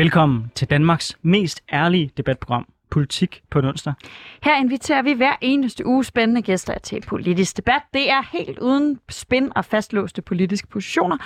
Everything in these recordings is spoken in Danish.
Velkommen til Danmarks mest ærlige debatprogram, Politik på en onsdag. Her inviterer vi hver eneste uge spændende gæster til politisk debat. Det er helt uden spin og fastlåste politiske positioner.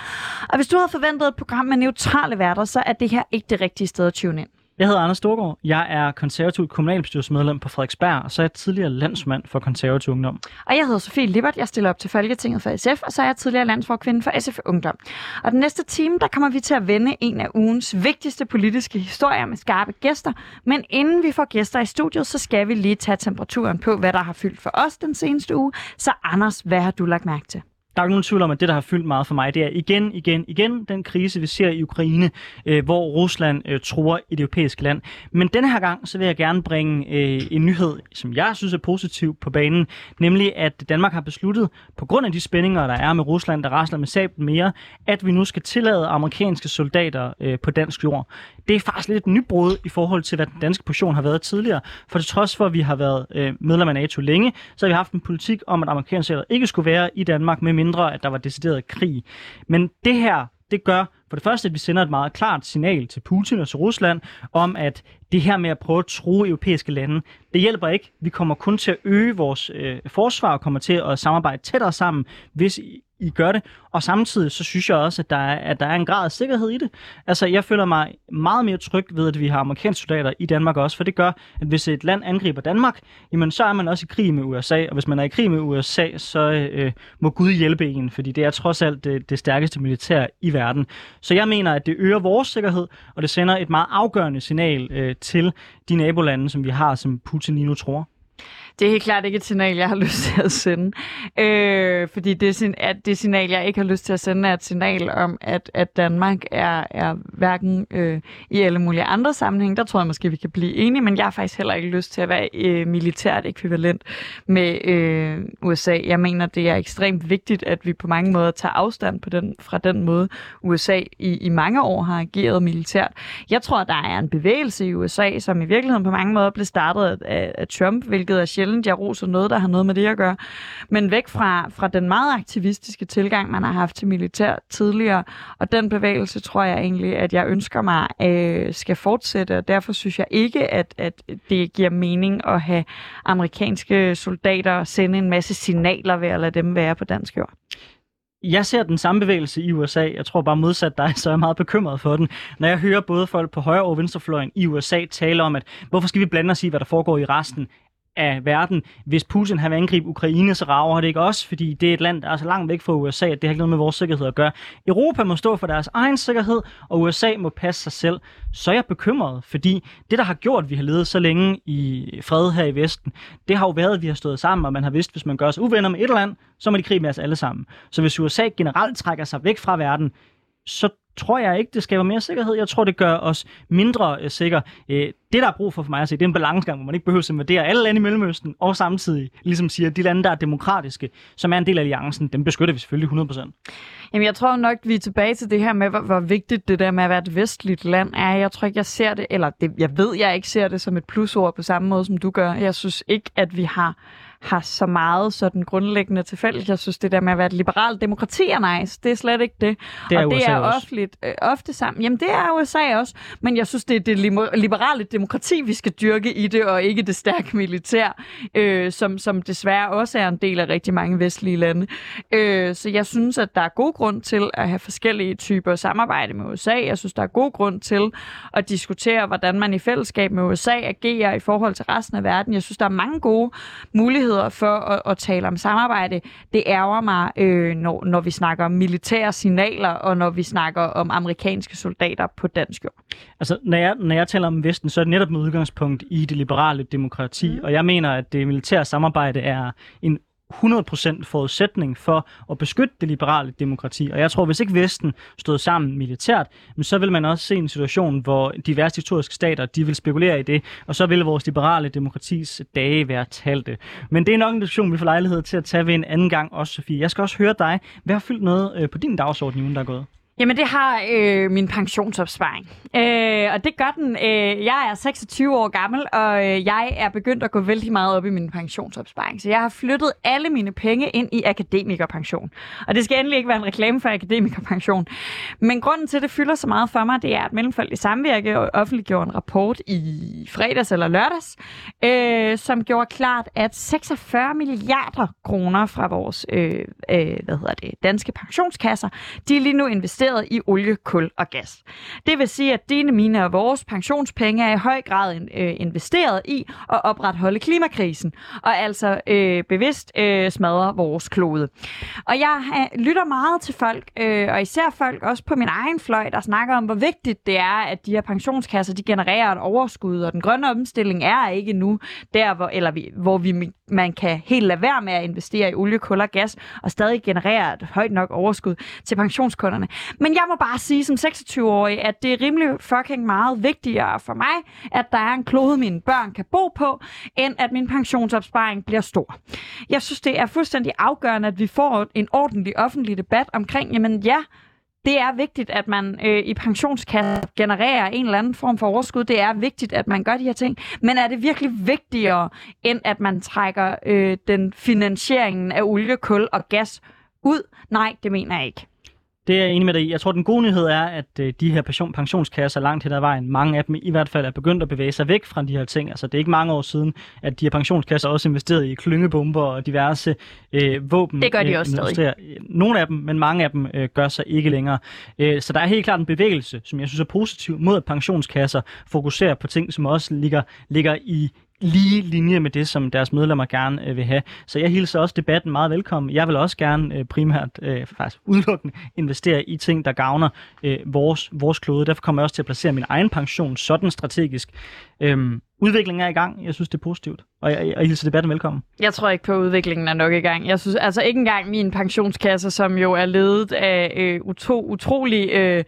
Og hvis du havde forventet et program med neutrale værter, så er det her ikke det rigtige sted at tune ind. Jeg hedder Anders Storgård. Jeg er konservativ kommunalbestyrelsesmedlem på Frederiksberg, og så er jeg tidligere landsmand for konservativ ungdom. Og jeg hedder Sofie Libert. Jeg stiller op til Folketinget for SF, og så er jeg tidligere landsforkvinde for SF Ungdom. Og den næste time, der kommer vi til at vende en af ugens vigtigste politiske historier med skarpe gæster. Men inden vi får gæster i studiet, så skal vi lige tage temperaturen på, hvad der har fyldt for os den seneste uge. Så Anders, hvad har du lagt mærke til? Der er ikke nogen tvivl om, at det, der har fyldt meget for mig, det er igen, igen, igen den krise, vi ser i Ukraine, øh, hvor Rusland øh, tror et europæisk land. Men denne her gang, så vil jeg gerne bringe øh, en nyhed, som jeg synes er positiv på banen, nemlig at Danmark har besluttet, på grund af de spændinger, der er med Rusland, der rasler med sablen mere, at vi nu skal tillade amerikanske soldater øh, på dansk jord. Det er faktisk lidt et nybrud i forhold til, hvad den danske position har været tidligere. For til trods for, at vi har været øh, medlem af NATO længe, så har vi haft en politik om, at amerikanske soldater ikke skulle være i Danmark med mindre, at der var decideret krig. Men det her, det gør for det første, at vi sender et meget klart signal til Putin og til Rusland om, at det her med at prøve at true europæiske lande, det hjælper ikke. Vi kommer kun til at øge vores øh, forsvar og kommer til at samarbejde tættere sammen, hvis I gør det. Og samtidig så synes jeg også, at der, er, at der er en grad af sikkerhed i det. Altså, jeg føler mig meget mere tryg ved, at vi har amerikanske soldater i Danmark også, for det gør, at hvis et land angriber Danmark, jamen så er man også i krig med USA, og hvis man er i krig med USA, så øh, må Gud hjælpe en, fordi det er trods alt det, det stærkeste militær i verden. Så jeg mener, at det øger vores sikkerhed, og det sender et meget afgørende signal øh, til de nabolande, som vi har, som Putin lige nu tror. Det er helt klart ikke et signal, jeg har lyst til at sende. Øh, fordi det, at det signal, jeg ikke har lyst til at sende, er et signal om, at, at Danmark er, er hverken øh, i alle mulige andre sammenhænge. Der tror jeg måske, vi kan blive enige, men jeg har faktisk heller ikke lyst til at være øh, militært ekvivalent med øh, USA. Jeg mener, det er ekstremt vigtigt, at vi på mange måder tager afstand på den, fra den måde, USA i, i mange år har ageret militært. Jeg tror, der er en bevægelse i USA, som i virkeligheden på mange måder blev startet af, af Trump, hvilket er sjældent, jeg roser noget, der har noget med det at gøre. Men væk fra, fra den meget aktivistiske tilgang, man har haft til militær tidligere, og den bevægelse tror jeg egentlig, at jeg ønsker mig øh, skal fortsætte, og derfor synes jeg ikke, at, at det giver mening at have amerikanske soldater sende en masse signaler ved at lade dem være på dansk jord jeg ser den samme bevægelse i USA. Jeg tror bare modsat dig, så er jeg meget bekymret for den. Når jeg hører både folk på højre og venstrefløjen i USA tale om, at hvorfor skal vi blande os i, hvad der foregår i resten af verden. Hvis Putin har angribe Ukraine, så rager det ikke også, fordi det er et land, der er så langt væk fra USA, at det har ikke noget med vores sikkerhed at gøre. Europa må stå for deres egen sikkerhed, og USA må passe sig selv. Så er jeg bekymret, fordi det, der har gjort, at vi har levet så længe i fred her i Vesten, det har jo været, at vi har stået sammen, og man har vidst, hvis man gør sig uvenner med et land, så må de krig med os alle sammen. Så hvis USA generelt trækker sig væk fra verden, så tror jeg ikke, det skaber mere sikkerhed. Jeg tror, det gør os mindre øh, sikre. Øh, det, der er brug for for mig at se, det er en balancegang, hvor man ikke behøver at invadere alle lande i Mellemøsten, og samtidig ligesom siger, at de lande, der er demokratiske, som er en del af alliancen, dem beskytter vi selvfølgelig 100%. Jamen, jeg tror nok, vi er tilbage til det her med, hvor, hvor vigtigt det der med at være et vestligt land er. Jeg tror ikke, jeg ser det, eller det, jeg ved, jeg ikke ser det som et plusord på samme måde, som du gør. Jeg synes ikke, at vi har har så meget sådan grundlæggende til fælles. Jeg synes, det der med at være et liberalt demokrati er nice. Det er slet ikke det. Det er og det USA er offentligt, øh, ofte sammen. Jamen, det er USA også. Men jeg synes, det er det liberale demokrati, vi skal dyrke i det, og ikke det stærke militær, øh, som, som desværre også er en del af rigtig mange vestlige lande. Øh, så jeg synes, at der er god grund til at have forskellige typer samarbejde med USA. Jeg synes, der er god grund til at diskutere, hvordan man i fællesskab med USA agerer i forhold til resten af verden. Jeg synes, der er mange gode muligheder muligheder for at, at tale om samarbejde, det ærger mig, øh, når, når vi snakker om militære signaler, og når vi snakker om amerikanske soldater på dansk jord. Altså, når jeg, når jeg taler om Vesten, så er det netop med udgangspunkt i det liberale demokrati, mm. og jeg mener, at det militære samarbejde er en 100% forudsætning for at beskytte det liberale demokrati. Og jeg tror, hvis ikke Vesten stod sammen militært, så vil man også se en situation, hvor diverse historiske stater, de vil spekulere i det, og så vil vores liberale demokratis dage være talte. Men det er nok en diskussion, vi får lejlighed til at tage ved en anden gang også, Sofie. Jeg skal også høre dig. Hvad har fyldt noget øh, på din dagsorden i ugen, der er gået? Jamen, det har øh, min pensionsopsparing. Øh, og det gør den. Øh, jeg er 26 år gammel, og øh, jeg er begyndt at gå vældig meget op i min pensionsopsparing. Så jeg har flyttet alle mine penge ind i akademikerpension. Og det skal endelig ikke være en reklame for akademikerpension. Men grunden til, at det fylder så meget for mig, det er, at Mellemfolkelig Samvirke offentliggjorde en rapport i fredags eller lørdags, øh, som gjorde klart, at 46 milliarder kroner fra vores øh, øh, hvad hedder det, danske pensionskasser, de er lige nu investeret i olie, kul og gas. Det vil sige, at dine, mine og vores pensionspenge er i høj grad øh, investeret i at opretholde klimakrisen, og altså øh, bevidst øh, smadre vores klode. Og jeg øh, lytter meget til folk, øh, og især folk også på min egen fløj, der snakker om, hvor vigtigt det er, at de her pensionskasser de genererer et overskud, og den grønne omstilling er ikke nu der, hvor, eller vi, hvor vi, man kan helt lade være med at investere i olie, kul og gas, og stadig generere et højt nok overskud til pensionskunderne. Men jeg må bare sige som 26-årig, at det er rimelig fucking meget vigtigere for mig, at der er en klode, mine børn kan bo på, end at min pensionsopsparing bliver stor. Jeg synes, det er fuldstændig afgørende, at vi får en ordentlig offentlig debat omkring, jamen ja, det er vigtigt, at man øh, i pensionskassen genererer en eller anden form for overskud. Det er vigtigt, at man gør de her ting. Men er det virkelig vigtigere, end at man trækker øh, den finansieringen af olie, kul og gas ud? Nej, det mener jeg ikke. Det er jeg enig med dig i. Jeg tror, den gode nyhed er, at øh, de her pension, pensionskasser langt hen ad vejen, mange af dem i hvert fald er begyndt at bevæge sig væk fra de her ting. Altså, det er ikke mange år siden, at de her pensionskasser også investerede i klyngebomber og diverse øh, våben. Det gør de øh, også stadig. Nogle af dem, men mange af dem øh, gør sig ikke længere. Øh, så der er helt klart en bevægelse, som jeg synes er positiv, mod at pensionskasser fokuserer på ting, som også ligger, ligger i lige linje med det, som deres medlemmer gerne øh, vil have. Så jeg hilser også debatten meget velkommen. Jeg vil også gerne øh, primært, øh, faktisk udelukkende, investere i ting, der gavner øh, vores, vores klode. Derfor kommer jeg også til at placere min egen pension sådan strategisk. Øhm, udviklingen er i gang. Jeg synes, det er positivt. Og jeg, jeg hilser debatten velkommen. Jeg tror ikke på, at udviklingen er nok i gang. Jeg synes altså ikke engang min pensionskasse, som jo er ledet af øh, utro, utrolig... Øh,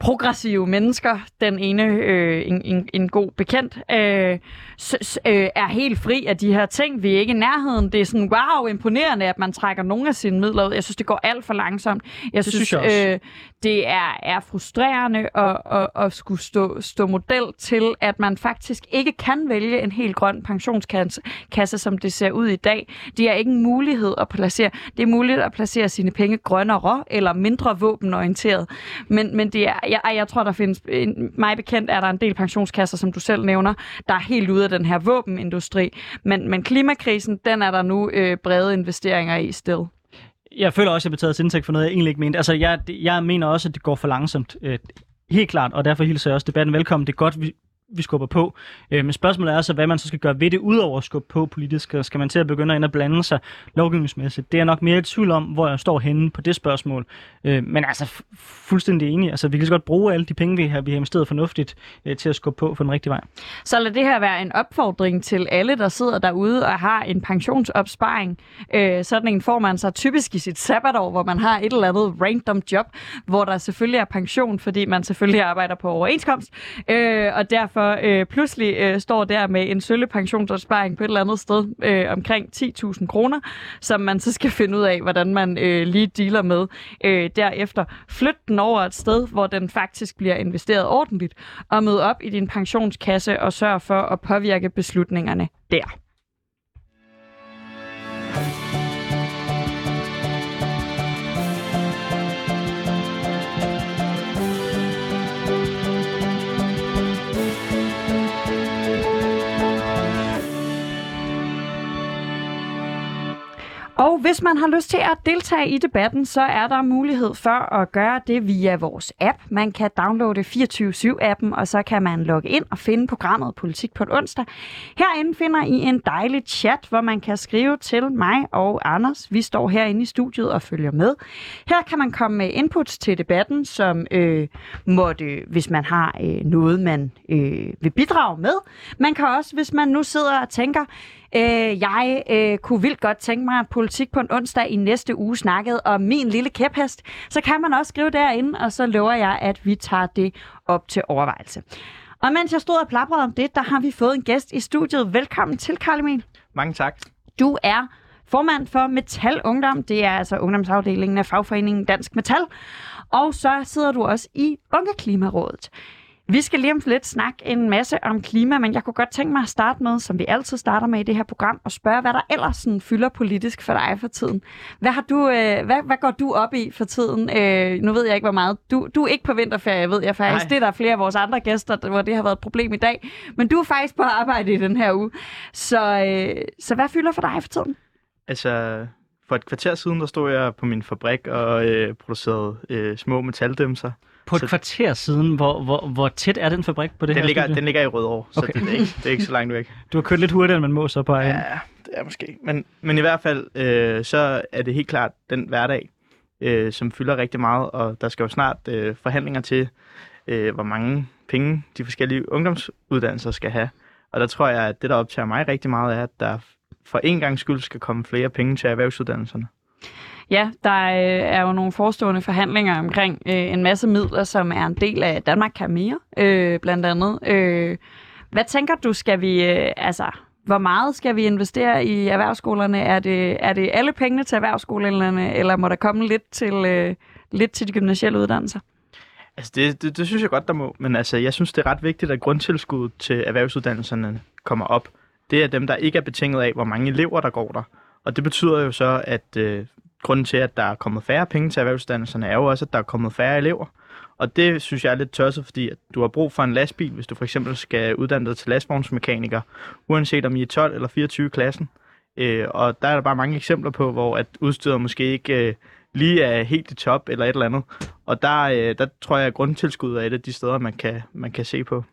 progressive mennesker, den ene øh, en, en, en god bekendt, øh, s, s, øh, er helt fri af de her ting. Vi er ikke i nærheden. Det er sådan, wow, imponerende, at man trækker nogle af sine midler ud. Jeg synes, det går alt for langsomt. Jeg det synes, synes jeg øh, det er, er frustrerende at, at, at skulle stå, stå model til, at man faktisk ikke kan vælge en helt grøn pensionskasse, som det ser ud i dag. Det er ikke en mulighed at placere. Det er muligt at placere sine penge grønnere eller mindre våbenorienteret. Men, men det er, jeg, jeg tror, der findes, En, mig bekendt er der en del pensionskasser, som du selv nævner, der er helt ude af den her våbenindustri. Men, men klimakrisen, den er der nu øh, brede investeringer i sted. Jeg føler også, at jeg bliver taget til indtægt for noget, jeg egentlig ikke mente. Altså, jeg, jeg mener også, at det går for langsomt. Øh, helt klart, og derfor hilser jeg også debatten velkommen. Det er godt, vi, vi skubber på. Øh, men spørgsmålet er så, hvad man så skal gøre ved det, udover at skubbe på politisk. Skal man til at begynde at, at blande sig lovgivningsmæssigt? Det er nok mere i tvivl om, hvor jeg står henne på det spørgsmål. Øh, men altså, fuldstændig enig. Altså, vi kan så godt bruge alle de penge, vi har, vi har investeret fornuftigt øh, til at skubbe på for den rigtige vej. Så lad det her være en opfordring til alle, der sidder derude og har en pensionsopsparing. Øh, sådan en får man så typisk i sit sabbatår, hvor man har et eller andet random job, hvor der selvfølgelig er pension, fordi man selvfølgelig arbejder på overenskomst. Øh, og derfor derfor øh, pludselig øh, står der med en sølle pensionsopsparing på et eller andet sted øh, omkring 10.000 kroner, som man så skal finde ud af, hvordan man øh, lige dealer med øh, derefter. Flyt den over et sted, hvor den faktisk bliver investeret ordentligt, og mød op i din pensionskasse og sørg for at påvirke beslutningerne der. Og hvis man har lyst til at deltage i debatten, så er der mulighed for at gøre det via vores app. Man kan downloade 24-7-appen, og så kan man logge ind og finde programmet Politik på en onsdag. Herinde finder I en dejlig chat, hvor man kan skrive til mig og Anders. Vi står herinde i studiet og følger med. Her kan man komme med inputs til debatten, som øh, måtte, hvis man har øh, noget, man øh, vil bidrage med. Man kan også, hvis man nu sidder og tænker, Øh, jeg øh, kunne vildt godt tænke mig, at politik på en onsdag i næste uge snakkede om min lille kæphest. Så kan man også skrive derinde, og så lover jeg, at vi tager det op til overvejelse. Og mens jeg stod og plaprede om det, der har vi fået en gæst i studiet. Velkommen til, Karl Emil. Mange tak. Du er formand for Metal Ungdom. Det er altså ungdomsafdelingen af fagforeningen Dansk Metal. Og så sidder du også i Unge Klimarådet. Vi skal lige om lidt snakke en masse om klima, men jeg kunne godt tænke mig at starte med, som vi altid starter med i det her program, og spørge, hvad der ellers sådan fylder politisk for dig for tiden. Hvad, har du, øh, hvad, hvad går du op i for tiden? Øh, nu ved jeg ikke, hvor meget. Du, du er ikke på vinterferie, ved jeg faktisk. Nej. Det er der flere af vores andre gæster, hvor det har været et problem i dag. Men du er faktisk på arbejde i den her uge. Så, øh, så hvad fylder for dig for tiden? Altså, for et kvarter siden, der stod jeg på min fabrik og øh, producerede øh, små metaldæmser. På et så, kvarter siden, hvor, hvor, hvor tæt er den fabrik på det den her ligger, studie? Den ligger i Rødovre, så okay. det, er ikke, det er ikke så langt væk. Du har kørt lidt hurtigere, end man må så på Ja, det er måske. Men, men i hvert fald, øh, så er det helt klart den hverdag, øh, som fylder rigtig meget, og der skal jo snart øh, forhandlinger til, øh, hvor mange penge de forskellige ungdomsuddannelser skal have. Og der tror jeg, at det, der optager mig rigtig meget, er, at der for en gang skyld skal komme flere penge til erhvervsuddannelserne. Ja, der øh, er jo nogle forestående forhandlinger omkring øh, en masse midler, som er en del af Danmark kan mere, øh, blandt andet. Øh, hvad tænker du, skal vi, øh, altså, hvor meget skal vi investere i erhvervsskolerne? Er det, er det alle pengene til erhvervsskolerne, eller må der komme lidt til, øh, lidt til de gymnasielle uddannelser? Altså, det, det, det synes jeg godt, der må. Men altså, jeg synes, det er ret vigtigt, at grundtilskuddet til erhvervsuddannelserne kommer op. Det er dem, der ikke er betinget af, hvor mange elever, der går der. Og det betyder jo så, at øh, grunden til, at der er kommet færre penge til erhvervsuddannelserne, er jo også, at der er kommet færre elever. Og det synes jeg er lidt tosset, fordi at du har brug for en lastbil, hvis du for eksempel skal uddanne dig til lastvognsmekaniker, uanset om I er 12 eller 24 klassen. Øh, og der er der bare mange eksempler på, hvor at udstyret måske ikke øh, lige er helt i top eller et eller andet. Og der, øh, der tror jeg, at grundtilskuddet er et af de steder, man kan, man kan se på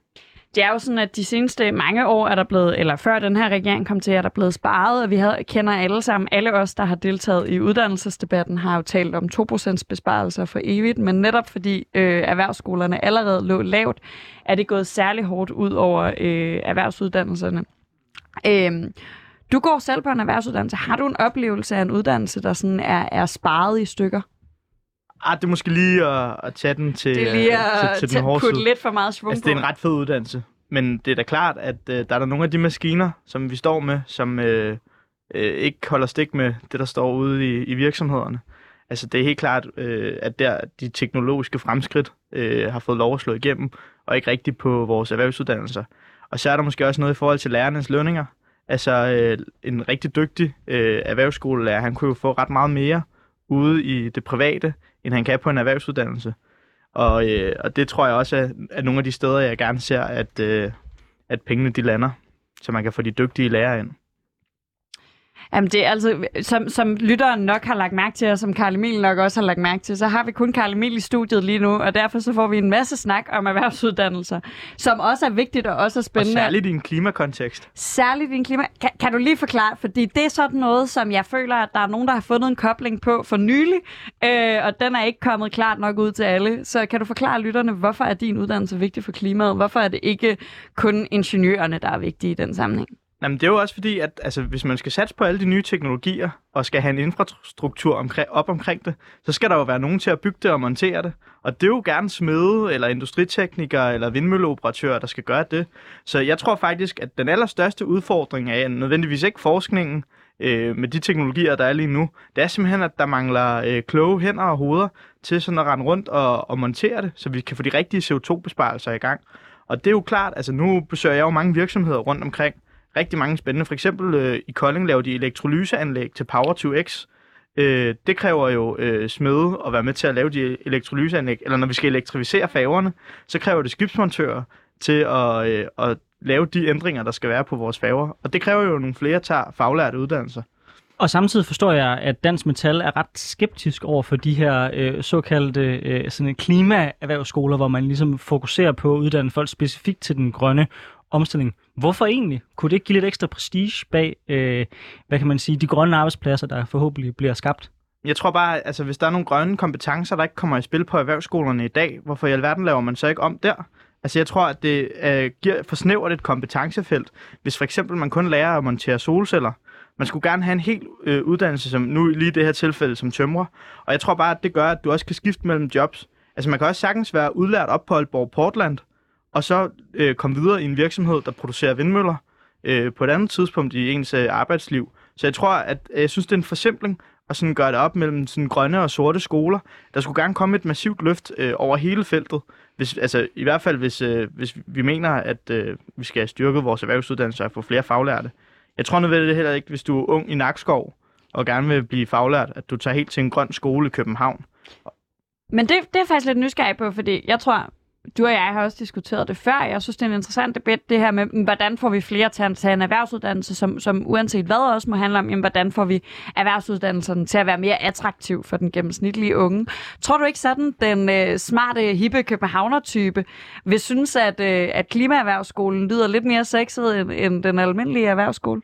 det er jo sådan, at de seneste mange år er der blevet, eller før den her regering kom til, er der blevet sparet, og vi havde, kender alle sammen, alle os, der har deltaget i uddannelsesdebatten, har jo talt om 2% besparelser for evigt, men netop fordi øh, erhvervsskolerne allerede lå lavt, er det gået særlig hårdt ud over øh, erhvervsuddannelserne. Øh, du går selv på en erhvervsuddannelse. Har du en oplevelse af en uddannelse, der sådan er, er sparet i stykker? Ah, det er måske lige at, at tage den til, det er lige at, til, til den hårde putte lidt for meget svung altså, det er en ret fed uddannelse. Men det er da klart, at uh, der er der nogle af de maskiner, som vi står med, som uh, uh, ikke holder stik med det, der står ude i, i virksomhederne. Altså det er helt klart, uh, at der de teknologiske fremskridt uh, har fået lov at slå igennem, og ikke rigtigt på vores erhvervsuddannelser. Og så er der måske også noget i forhold til lærernes lønninger. Altså uh, en rigtig dygtig uh, erhvervsskolelærer, han kunne jo få ret meget mere ude i det private, end han kan på en erhvervsuddannelse. Og, øh, og det tror jeg også er, er nogle af de steder, jeg gerne ser, at, øh, at pengene de lander, så man kan få de dygtige lærere ind. Jamen det er altså, som, som lytteren nok har lagt mærke til, og som Karl Emil nok også har lagt mærke til, så har vi kun Karl Emil i studiet lige nu, og derfor så får vi en masse snak om erhvervsuddannelser, som også er vigtigt og også er spændende. Og særligt i en klimakontekst. Særligt i en klima... Kan, kan du lige forklare, fordi det er sådan noget, som jeg føler, at der er nogen, der har fundet en kobling på for nylig, øh, og den er ikke kommet klart nok ud til alle. Så kan du forklare lytterne, hvorfor er din uddannelse vigtig for klimaet? Hvorfor er det ikke kun ingeniørerne, der er vigtige i den sammenhæng? Jamen, det er jo også fordi, at altså, hvis man skal satse på alle de nye teknologier, og skal have en infrastruktur omkring, op omkring det, så skal der jo være nogen til at bygge det og montere det. Og det er jo gerne smede, eller industriteknikere, eller vindmølleoperatører, der skal gøre det. Så jeg tror faktisk, at den allerstørste udfordring er nødvendigvis ikke forskningen øh, med de teknologier, der er lige nu. Det er simpelthen, at der mangler øh, kloge hænder og hoveder til sådan at rende rundt og, og montere det, så vi kan få de rigtige CO2-besparelser i gang. Og det er jo klart, altså nu besøger jeg jo mange virksomheder rundt omkring, rigtig mange spændende. For eksempel øh, i Kolding laver de elektrolyseanlæg til Power2X. Øh, det kræver jo øh, smede at være med til at lave de elektrolyseanlæg. Eller når vi skal elektrificere færgerne, så kræver det skibsmontører til at, øh, at lave de ændringer, der skal være på vores færger. Og det kræver jo nogle flere tager faglærte uddannelser. Og samtidig forstår jeg, at Dansk Metal er ret skeptisk over for de her øh, såkaldte øh, sådan klimaerhvervsskoler, hvor man ligesom fokuserer på at uddanne folk specifikt til den grønne omstilling. Hvorfor egentlig? Kunne det ikke give lidt ekstra prestige bag, øh, hvad kan man sige, de grønne arbejdspladser, der forhåbentlig bliver skabt? Jeg tror bare, altså hvis der er nogle grønne kompetencer, der ikke kommer i spil på erhvervsskolerne i dag, hvorfor i alverden laver man så ikke om der? Altså jeg tror, at det øh, giver for snævert et kompetencefelt, hvis for eksempel man kun lærer at montere solceller. Man skulle gerne have en helt øh, uddannelse, som nu lige i det her tilfælde som tømrer. Og jeg tror bare, at det gør, at du også kan skifte mellem jobs. Altså man kan også sagtens være udlært op på Aalborg Portland, og så øh, komme videre i en virksomhed, der producerer vindmøller øh, på et andet tidspunkt i ens øh, arbejdsliv, Så jeg tror, at øh, jeg synes, det er en forsimpling at sådan gøre det op mellem sådan grønne og sorte skoler. Der skulle gerne komme et massivt løft øh, over hele feltet. Hvis, altså, I hvert fald, hvis, øh, hvis vi mener, at øh, vi skal styrke vores erhvervsuddannelse og få flere faglærte. Jeg tror nødvendigvis heller ikke, hvis du er ung i Nakskov og gerne vil blive faglært, at du tager helt til en grøn skole i København. Men det, det er faktisk lidt nysgerrig på, fordi jeg tror, du og jeg har også diskuteret det før. Jeg synes, det er en interessant debat, det her med, hvordan får vi flere til at tage en erhvervsuddannelse, som, som uanset hvad også må handle om, jamen, hvordan får vi erhvervsuddannelserne til at være mere attraktiv for den gennemsnitlige unge. Tror du ikke sådan, den øh, smarte, hippe københavner-type vil synes, at, øh, at klimaerhvervsskolen lyder lidt mere sexet end, end den almindelige erhvervsskole?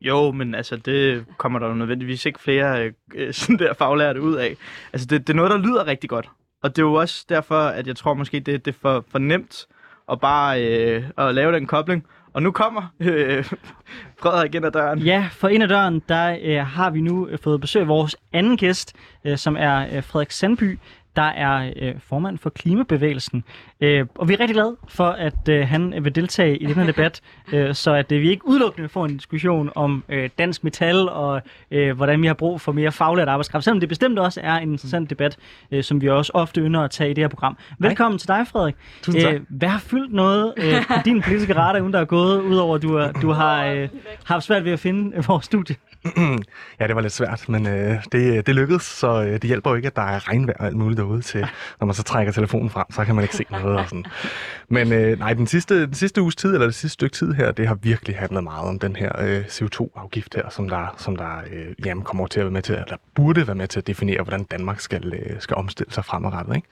Jo, men altså, det kommer der jo nødvendigvis ikke flere øh, sådan der faglærte ud af. Altså, det, det er noget, der lyder rigtig godt. Og det er jo også derfor, at jeg tror måske, det, det er for, for nemt at bare øh, at lave den kobling. Og nu kommer øh, Frederik ind ad døren. Ja, for ind ad døren, der øh, har vi nu øh, fået besøg af vores anden gæst, øh, som er øh, Frederik Sandby, der er øh, formand for Klimabevægelsen. Øh, og vi er rigtig glade for, at øh, han vil deltage i den her debat, øh, så at øh, vi ikke udelukkende får en diskussion om øh, dansk metal og øh, hvordan vi har brug for mere faglært arbejdskraft, selvom det bestemt også er en interessant debat, øh, som vi også ofte ynder at tage i det her program. Velkommen Hej. til dig, Frederik. Tusind tak. Øh, hvad har fyldt noget øh, på din politiske radar, uden der er gået, udover at du, du har øh, haft svært ved at finde øh, vores studie? ja, det var lidt svært, men øh, det, det lykkedes, så øh, det hjælper jo ikke, at der er regnvejr og alt muligt derude til, når man så trækker telefonen frem, så kan man ikke se noget og sådan. Men øh, nej, den sidste, den sidste uges tid, eller det sidste stykke tid her, det har virkelig handlet meget om den her øh, CO2-afgift her, som der, som der øh, jamen, kommer til at være med til, eller burde være med til at definere, hvordan Danmark skal, øh, skal omstille sig fremadrettet, ikke?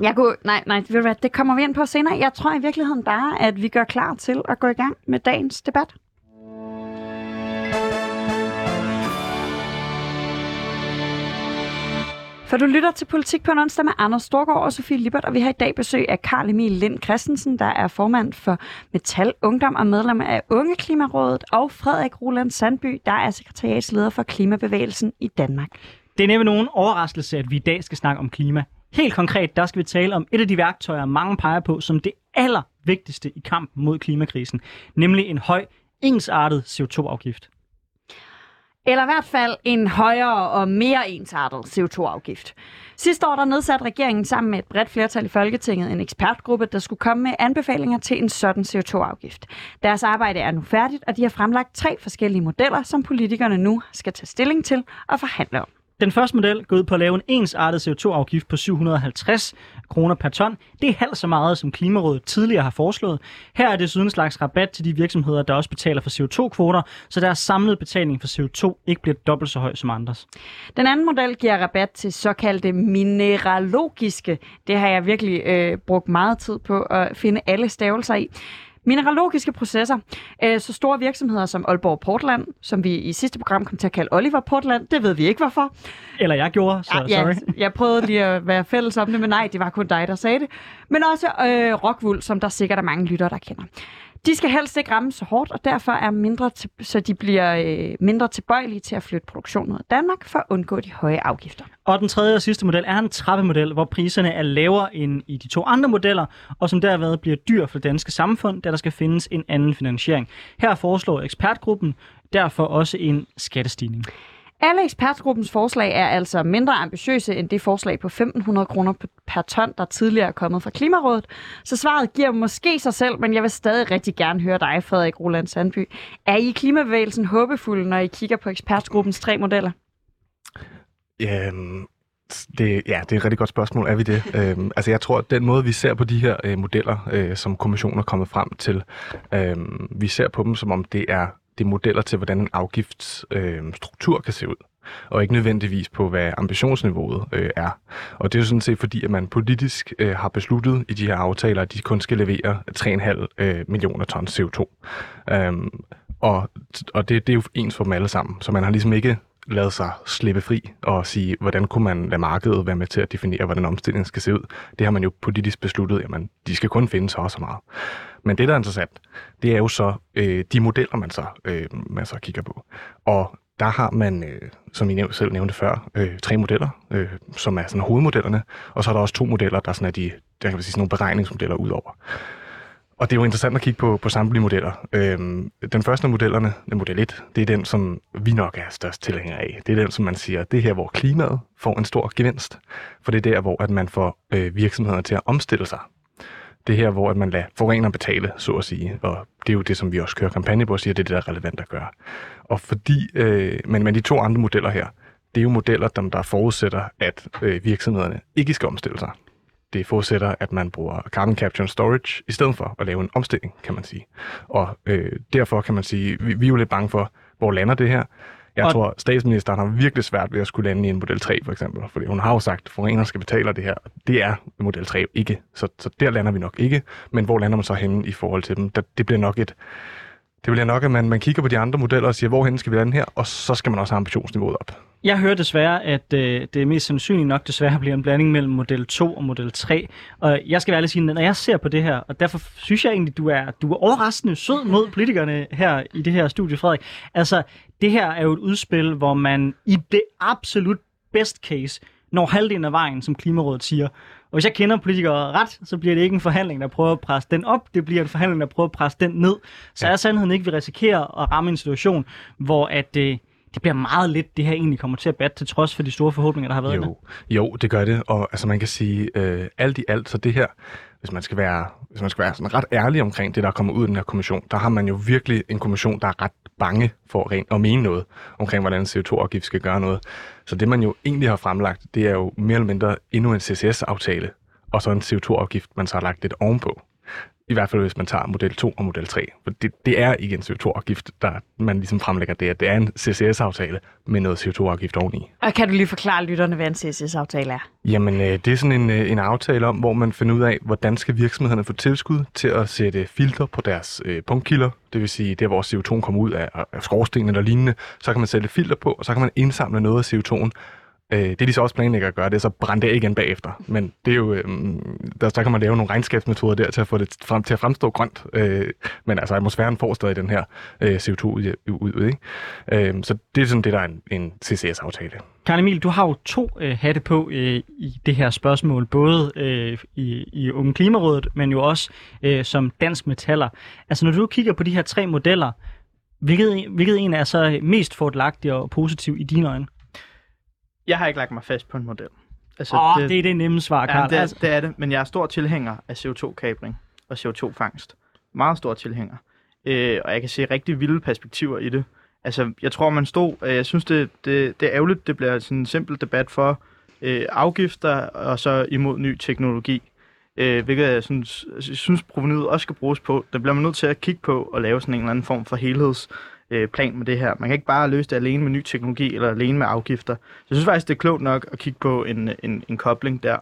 Jeg kunne, nej, nej, det kommer vi ind på senere. Jeg tror i virkeligheden bare, at vi gør klar til at gå i gang med dagens debat. For du lytter til Politik på en onsdag med Anders Storgård og Sofie Lippert, og vi har i dag besøg af Karl Emil Lind Christensen, der er formand for Metal Ungdom og medlem af Unge Klimarådet, og Frederik Roland Sandby, der er sekretariatsleder for Klimabevægelsen i Danmark. Det er nemlig nogen overraskelse, at vi i dag skal snakke om klima. Helt konkret, der skal vi tale om et af de værktøjer, mange peger på som det allervigtigste i kampen mod klimakrisen, nemlig en høj, ensartet CO2-afgift. Eller i hvert fald en højere og mere ensartet CO2-afgift. Sidste år der nedsatte regeringen sammen med et bredt flertal i Folketinget en ekspertgruppe, der skulle komme med anbefalinger til en sådan CO2-afgift. Deres arbejde er nu færdigt, og de har fremlagt tre forskellige modeller, som politikerne nu skal tage stilling til og forhandle om. Den første model går ud på at lave en ensartet CO2-afgift på 750 kroner per ton. Det er halvt så meget, som Klimarådet tidligere har foreslået. Her er det desuden en slags rabat til de virksomheder, der også betaler for CO2-kvoter, så deres samlede betaling for CO2 ikke bliver dobbelt så høj som andres. Den anden model giver rabat til såkaldte mineralogiske. Det har jeg virkelig øh, brugt meget tid på at finde alle stavelser i. Mineralogiske processer. Øh, så store virksomheder som Aalborg Portland, som vi i sidste program kom til at kalde Oliver Portland, det ved vi ikke hvorfor. Eller jeg gjorde, så ja, sorry. Ja, jeg prøvede lige at være fælles om det, men nej, det var kun dig, der sagde det. Men også øh, Rockwool, som der sikkert er mange lyttere, der kender. De skal helst ikke ramme så hårdt, og derfor er mindre til, så de bliver øh, mindre tilbøjelige til at flytte produktionen ud af Danmark for at undgå de høje afgifter. Og den tredje og sidste model er en trappemodel, hvor priserne er lavere end i de to andre modeller, og som derved bliver dyr for det danske samfund, da der skal findes en anden finansiering. Her foreslår ekspertgruppen derfor også en skattestigning. Alle ekspertgruppens forslag er altså mindre ambitiøse end det forslag på 1.500 kroner per ton, der tidligere er kommet fra Klimarådet. Så svaret giver måske sig selv, men jeg vil stadig rigtig gerne høre dig, Frederik Roland Sandby. Er I klimabevægelsen håbefulde, når I kigger på ekspertgruppens tre modeller? Øhm, det, ja, det er et rigtig godt spørgsmål. Er vi det? øhm, altså, jeg tror, at den måde, vi ser på de her øh, modeller, øh, som kommissionen er kommet frem til, øh, vi ser på dem, som om det er det er modeller til, hvordan en afgiftsstruktur øh, kan se ud og ikke nødvendigvis på, hvad ambitionsniveauet øh, er. Og det er jo sådan set fordi, at man politisk øh, har besluttet i de her aftaler, at de kun skal levere 3,5 øh, millioner tons CO2. Øhm, og og det, det er jo ens for dem alle sammen, så man har ligesom ikke lade sig slippe fri og sige, hvordan kunne man lade markedet være med til at definere, hvordan omstillingen skal se ud. Det har man jo politisk besluttet, jamen de skal kun finde så og så meget. Men det, der er interessant, det er jo så øh, de modeller, man så, øh, man så kigger på. Og der har man, øh, som I selv nævnte før, øh, tre modeller, øh, som er sådan hovedmodellerne, og så er der også to modeller, der sådan er de, der kan man sige, sådan nogle beregningsmodeller udover og det er jo interessant at kigge på, på samtlige modeller. Øhm, den første af modellerne, model 1, det er den, som vi nok er størst tilhængere af. Det er den, som man siger, det er her, hvor klimaet får en stor gevinst. For det er der, hvor at man får øh, virksomhederne til at omstille sig. Det er her, hvor at man lader forurener betale, så at sige. Og det er jo det, som vi også kører kampagne på og siger, det er det, der er relevant at gøre. Og fordi, øh, men, men de to andre modeller her, det er jo modeller, der, der forudsætter, at øh, virksomhederne ikke skal omstille sig det forudsætter, at man bruger carbon capture and storage, i stedet for at lave en omstilling, kan man sige. Og øh, derfor kan man sige, vi, vi er jo lidt bange for, hvor lander det her. Jeg og... tror, statsministeren har virkelig svært ved at skulle lande i en model 3, for eksempel. Fordi hun har jo sagt, at forurener skal betale det her. Det er model 3 ikke. Så, så der lander vi nok ikke. Men hvor lander man så henne i forhold til dem? Det bliver nok et... Det bliver nok, at man, man kigger på de andre modeller og siger, hvorhen skal vi lande her? Og så skal man også have ambitionsniveauet op. Jeg hører desværre, at øh, det er mest sandsynligt nok desværre bliver en blanding mellem model 2 og model 3. Og jeg skal være ærlig sige, når jeg ser på det her, og derfor synes jeg egentlig, du er, du er overraskende sød mod politikerne her i det her studie, Frederik. Altså, det her er jo et udspil, hvor man i det absolut best case når halvdelen af vejen, som Klimarådet siger. Og hvis jeg kender politikere ret, så bliver det ikke en forhandling, der prøver at presse den op, det bliver en forhandling, der prøver at presse den ned. Så ja. er sandheden ikke, at vi risikerer at ramme en situation, hvor at, øh, det bliver meget lidt, det her egentlig kommer til at batte, til trods for de store forhåbninger, der har været jo, Jo, det gør det, og altså man kan sige, øh, alt i alt, så det her, hvis man skal være, hvis man skal være sådan ret ærlig omkring det, der kommer ud af den her kommission, der har man jo virkelig en kommission, der er ret bange for rent at mene noget omkring, hvordan CO2-afgift skal gøre noget. Så det, man jo egentlig har fremlagt, det er jo mere eller mindre endnu en CCS-aftale, og så en CO2-afgift, man så har lagt lidt ovenpå. I hvert fald, hvis man tager model 2 og model 3. For det, det er ikke en CO2-afgift, der man ligesom fremlægger det. Det er en CCS-aftale med noget CO2-afgift oveni. Og kan du lige forklare lytterne, hvad en CCS-aftale er? Jamen, øh, det er sådan en, øh, en aftale om, hvor man finder ud af, hvordan skal virksomhederne få tilskud til at sætte filter på deres øh, punktkilder. Det vil sige, der hvor CO2 kommer ud af, af skorstenen eller lignende, så kan man sætte filter på, og så kan man indsamle noget af CO2'en Øh, det de så også planlægger at gøre, det er så brænde det igen bagefter. Men det er jo, øh, der, så kan man lave nogle regnskabsmetoder der til at få det frem, til at fremstå grønt. Øh, men altså atmosfæren får stadig den her øh, CO2 ud. ud ikke? Øh, så det er sådan det, der er en, en CCS-aftale. Karl Emil, du har jo to øh, hatte på øh, i det her spørgsmål, både øh, i, i Unge Klimarådet, men jo også øh, som dansk metaller. Altså når du kigger på de her tre modeller, hvilket, hvilket en er så mest fordelagtig og positiv i dine øjne? Jeg har ikke lagt mig fast på en model. Altså, oh, det, det er det nemme svar, Karl. Ja, det, altså. det er det, men jeg er stor tilhænger af CO2-kabring og CO2-fangst. Meget stor tilhænger. Øh, og jeg kan se rigtig vilde perspektiver i det. Altså, jeg tror, man stod... Øh, jeg synes, det, det, det er ærgerligt, det bliver sådan en simpel debat for øh, afgifter og så imod ny teknologi. Øh, hvilket jeg synes, jeg synes provenyet også skal bruges på. Der bliver man nødt til at kigge på og lave sådan en eller anden form for helheds øh, plan med det her. Man kan ikke bare løse det alene med ny teknologi eller alene med afgifter. Så jeg synes faktisk, det er klogt nok at kigge på en, en, en kobling der.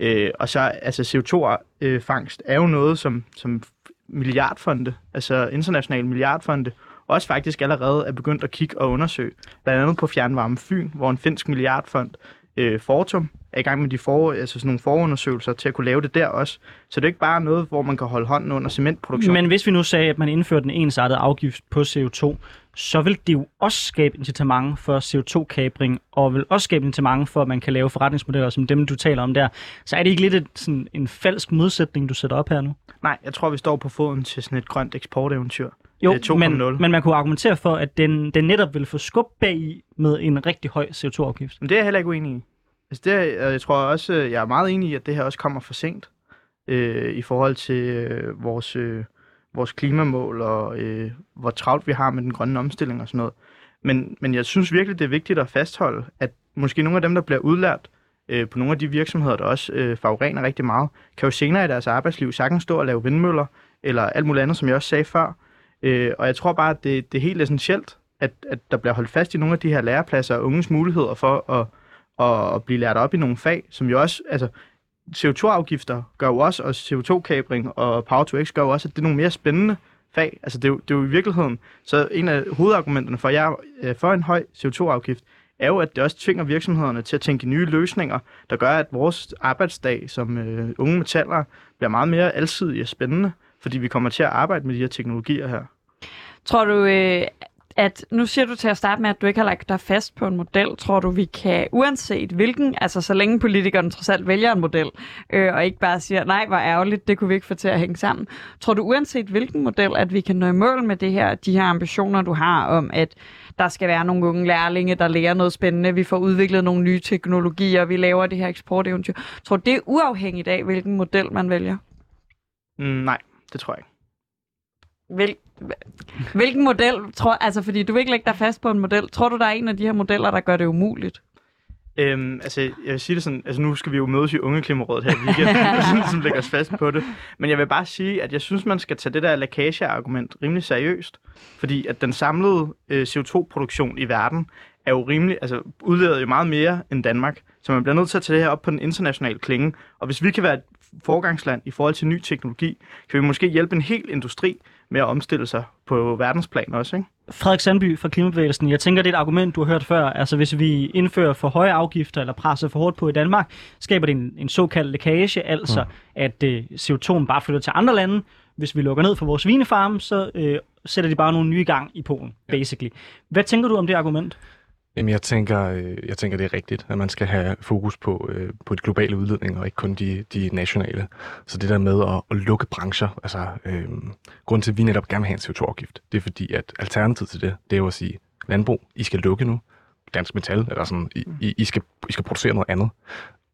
Øh, og så altså CO2-fangst er jo noget, som, som milliardfonde, altså internationale milliardfonde, også faktisk allerede er begyndt at kigge og undersøge. Blandt andet på Fjernvarme Fyn, hvor en finsk milliardfond, øh, Fortum, er i gang med de for, altså sådan nogle forundersøgelser til at kunne lave det der også. Så det er ikke bare noget, hvor man kan holde hånden under cementproduktion. Men hvis vi nu sagde, at man indførte en ensartet afgift på CO2, så vil det jo også skabe incitament for CO2-kabring, og vil også skabe incitament for, at man kan lave forretningsmodeller som dem, du taler om der. Så er det ikke lidt et, sådan en falsk modsætning, du sætter op her nu? Nej, jeg tror, vi står på foden til sådan et grønt eksporteventyr. Jo, men, men man kunne argumentere for, at den, den netop vil få skub bag i med en rigtig høj CO2-afgift. Men det er jeg heller ikke uenig i. Altså det, jeg tror også, jeg er meget enig i, at det her også kommer for sent øh, i forhold til øh, vores, øh, vores klimamål og øh, hvor travlt vi har med den grønne omstilling og sådan noget. Men, men jeg synes virkelig, det er vigtigt at fastholde, at måske nogle af dem, der bliver udlært øh, på nogle af de virksomheder, der også øh, forurener rigtig meget, kan jo senere i deres arbejdsliv sagtens stå og lave vindmøller eller alt muligt andet, som jeg også sagde før. Øh, og jeg tror bare, at det, det er helt essentielt, at, at der bliver holdt fast i nogle af de her lærepladser og unges muligheder for at at, at blive lært op i nogle fag, som jo også, altså CO2-afgifter gør jo også, og CO2-kabring og Power-to-X gør jo også, at det er nogle mere spændende fag. Altså det er, jo, det er jo i virkeligheden, så en af hovedargumenterne for, jer, øh, for en høj CO2-afgift, er jo, at det også tvinger virksomhederne til at tænke nye løsninger, der gør, at vores arbejdsdag som øh, unge metaller bliver meget mere alsidig og spændende, fordi vi kommer til at arbejde med de her teknologier her. Tror du, øh, at nu siger du til at starte med, at du ikke har lagt dig fast på en model. Tror du, vi kan, uanset hvilken, altså så længe politikerne trods alt vælger en model, øh, og ikke bare siger, nej, hvor ærgerligt, det kunne vi ikke få til at hænge sammen. Tror du, uanset hvilken model, at vi kan nå i mål med det her, de her ambitioner, du har om, at der skal være nogle unge lærlinge, der lærer noget spændende, vi får udviklet nogle nye teknologier, vi laver det her eksporteventyr. Tror du, det er uafhængigt af, hvilken model man vælger? Mm, nej, det tror jeg ikke. Hvil, hvilken model, tror, altså fordi du vil ikke lægge dig fast på en model, tror du, der er en af de her modeller, der gør det umuligt? Øhm, altså, jeg vil sige det sådan, altså nu skal vi jo mødes i Ungeklimarådet her i weekenden, som lægger os fast på det. Men jeg vil bare sige, at jeg synes, man skal tage det der lækage-argument rimelig seriøst. Fordi at den samlede øh, CO2-produktion i verden er jo rimelig, altså udleder jo meget mere end Danmark. Så man bliver nødt til at tage det her op på den internationale klinge. Og hvis vi kan være et forgangsland i forhold til ny teknologi, kan vi måske hjælpe en hel industri med at omstille sig på verdensplan også, ikke? Frederik Sandby fra Klimabevægelsen. Jeg tænker, det er et argument, du har hørt før. Altså, hvis vi indfører for høje afgifter eller presser for hårdt på i Danmark, skaber det en, en såkaldt lækage, altså mm. at øh, CO2'en bare flytter til andre lande. Hvis vi lukker ned for vores svinefarme, så øh, sætter de bare nogle nye gang i Polen, basically. Hvad tænker du om det argument? Jamen, jeg tænker, øh, jeg tænker, det er rigtigt, at man skal have fokus på, øh, på de globale udledninger, og ikke kun de, de nationale. Så det der med at, at lukke brancher, altså øh, grunden til, at vi netop gerne vil have en CO2-afgift, det er fordi, at alternativet til det, det er jo at sige, landbrug, I skal lukke nu, dansk metal, eller sådan, I, I, skal, I skal producere noget andet.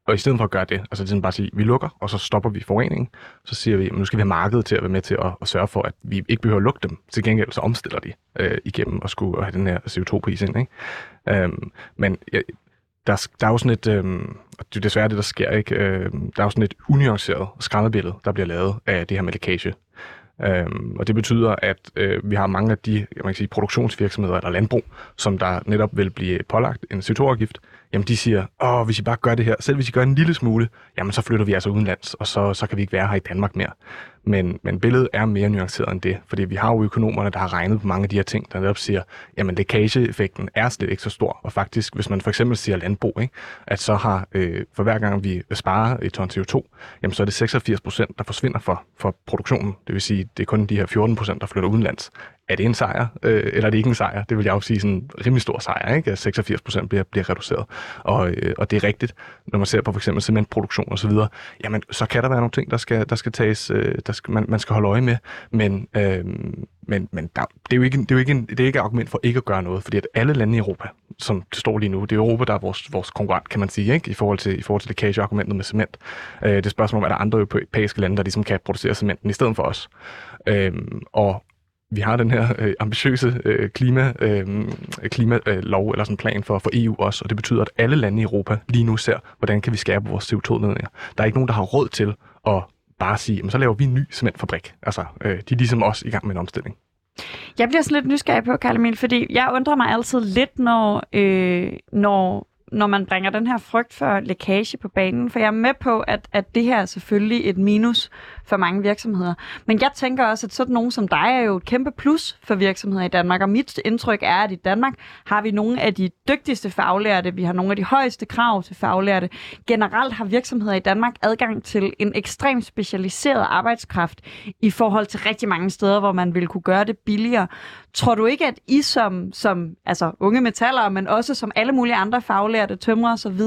Og i stedet for at gøre det, altså det er bare at sige, vi lukker, og så stopper vi forureningen, så siger vi, at nu skal vi have markedet til at være med til at, at sørge for, at vi ikke behøver at lukke dem. Til gengæld så omstiller de øh, igennem at skulle have den her CO2-pris ind. Ikke? Øhm, men ja, der, der er jo sådan et, øhm, og det er desværre det, der sker, ikke? Øh, der er jo sådan et unuanceret skræmmebillede, der bliver lavet af det her med lækage. Øhm, og det betyder, at øh, vi har mange af de man kan sige, produktionsvirksomheder eller landbrug, som der netop vil blive pålagt en CO2-afgift, jamen de siger, åh, hvis I bare gør det her, selv hvis I gør en lille smule, jamen så flytter vi altså udenlands, og så, så kan vi ikke være her i Danmark mere. Men, men billedet er mere nuanceret end det, fordi vi har jo økonomerne, der har regnet på mange af de her ting, der netop siger, jamen lækageeffekten er slet ikke så stor. Og faktisk, hvis man for eksempel siger landbrug, ikke, at så har øh, for hver gang vi sparer et ton CO2, jamen så er det 86 procent, der forsvinder for, for produktionen. Det vil sige, det er kun de her 14 procent, der flytter udenlands er det en sejr, øh, eller er det ikke en sejr? Det vil jeg jo sige sådan en rimelig stor sejr, ikke? at 86 procent bliver, bliver reduceret. Og, øh, og det er rigtigt, når man ser på for eksempel cementproduktion osv., jamen så kan der være nogle ting, der skal, der skal tages, øh, der skal, man, man skal holde øje med, men, øh, men, men der, det er jo ikke, det er jo ikke, en, det er ikke et argument for ikke at gøre noget, fordi at alle lande i Europa, som det står lige nu, det er Europa, der er vores, vores konkurrent, kan man sige, ikke? i forhold til, i forhold til lækage-argumentet med cement. Øh, det er spørgsmål om, er der andre europæiske lande, der ligesom kan producere cementen i stedet for os. Øh, og vi har den her øh, ambitiøse øh, klima, øh, klimalov, øh, eller sådan en plan for, for EU også, og det betyder, at alle lande i Europa lige nu ser, hvordan kan vi skærpe vores CO2-nedninger. Der er ikke nogen, der har råd til at bare sige, men så laver vi en ny cementfabrik. Altså, øh, de er ligesom også i gang med en omstilling. Jeg bliver sådan lidt nysgerrig på, Karl Emil, fordi jeg undrer mig altid lidt, når, øh, når når man bringer den her frygt for lækage på banen, for jeg er med på, at, at det her er selvfølgelig et minus for mange virksomheder. Men jeg tænker også, at sådan nogen som dig er jo et kæmpe plus for virksomheder i Danmark, og mit indtryk er, at i Danmark har vi nogle af de dygtigste faglærte, vi har nogle af de højeste krav til faglærte. Generelt har virksomheder i Danmark adgang til en ekstremt specialiseret arbejdskraft i forhold til rigtig mange steder, hvor man ville kunne gøre det billigere. Tror du ikke, at I som, som altså unge metaller, men også som alle mulige andre faglærte, tømrer osv.,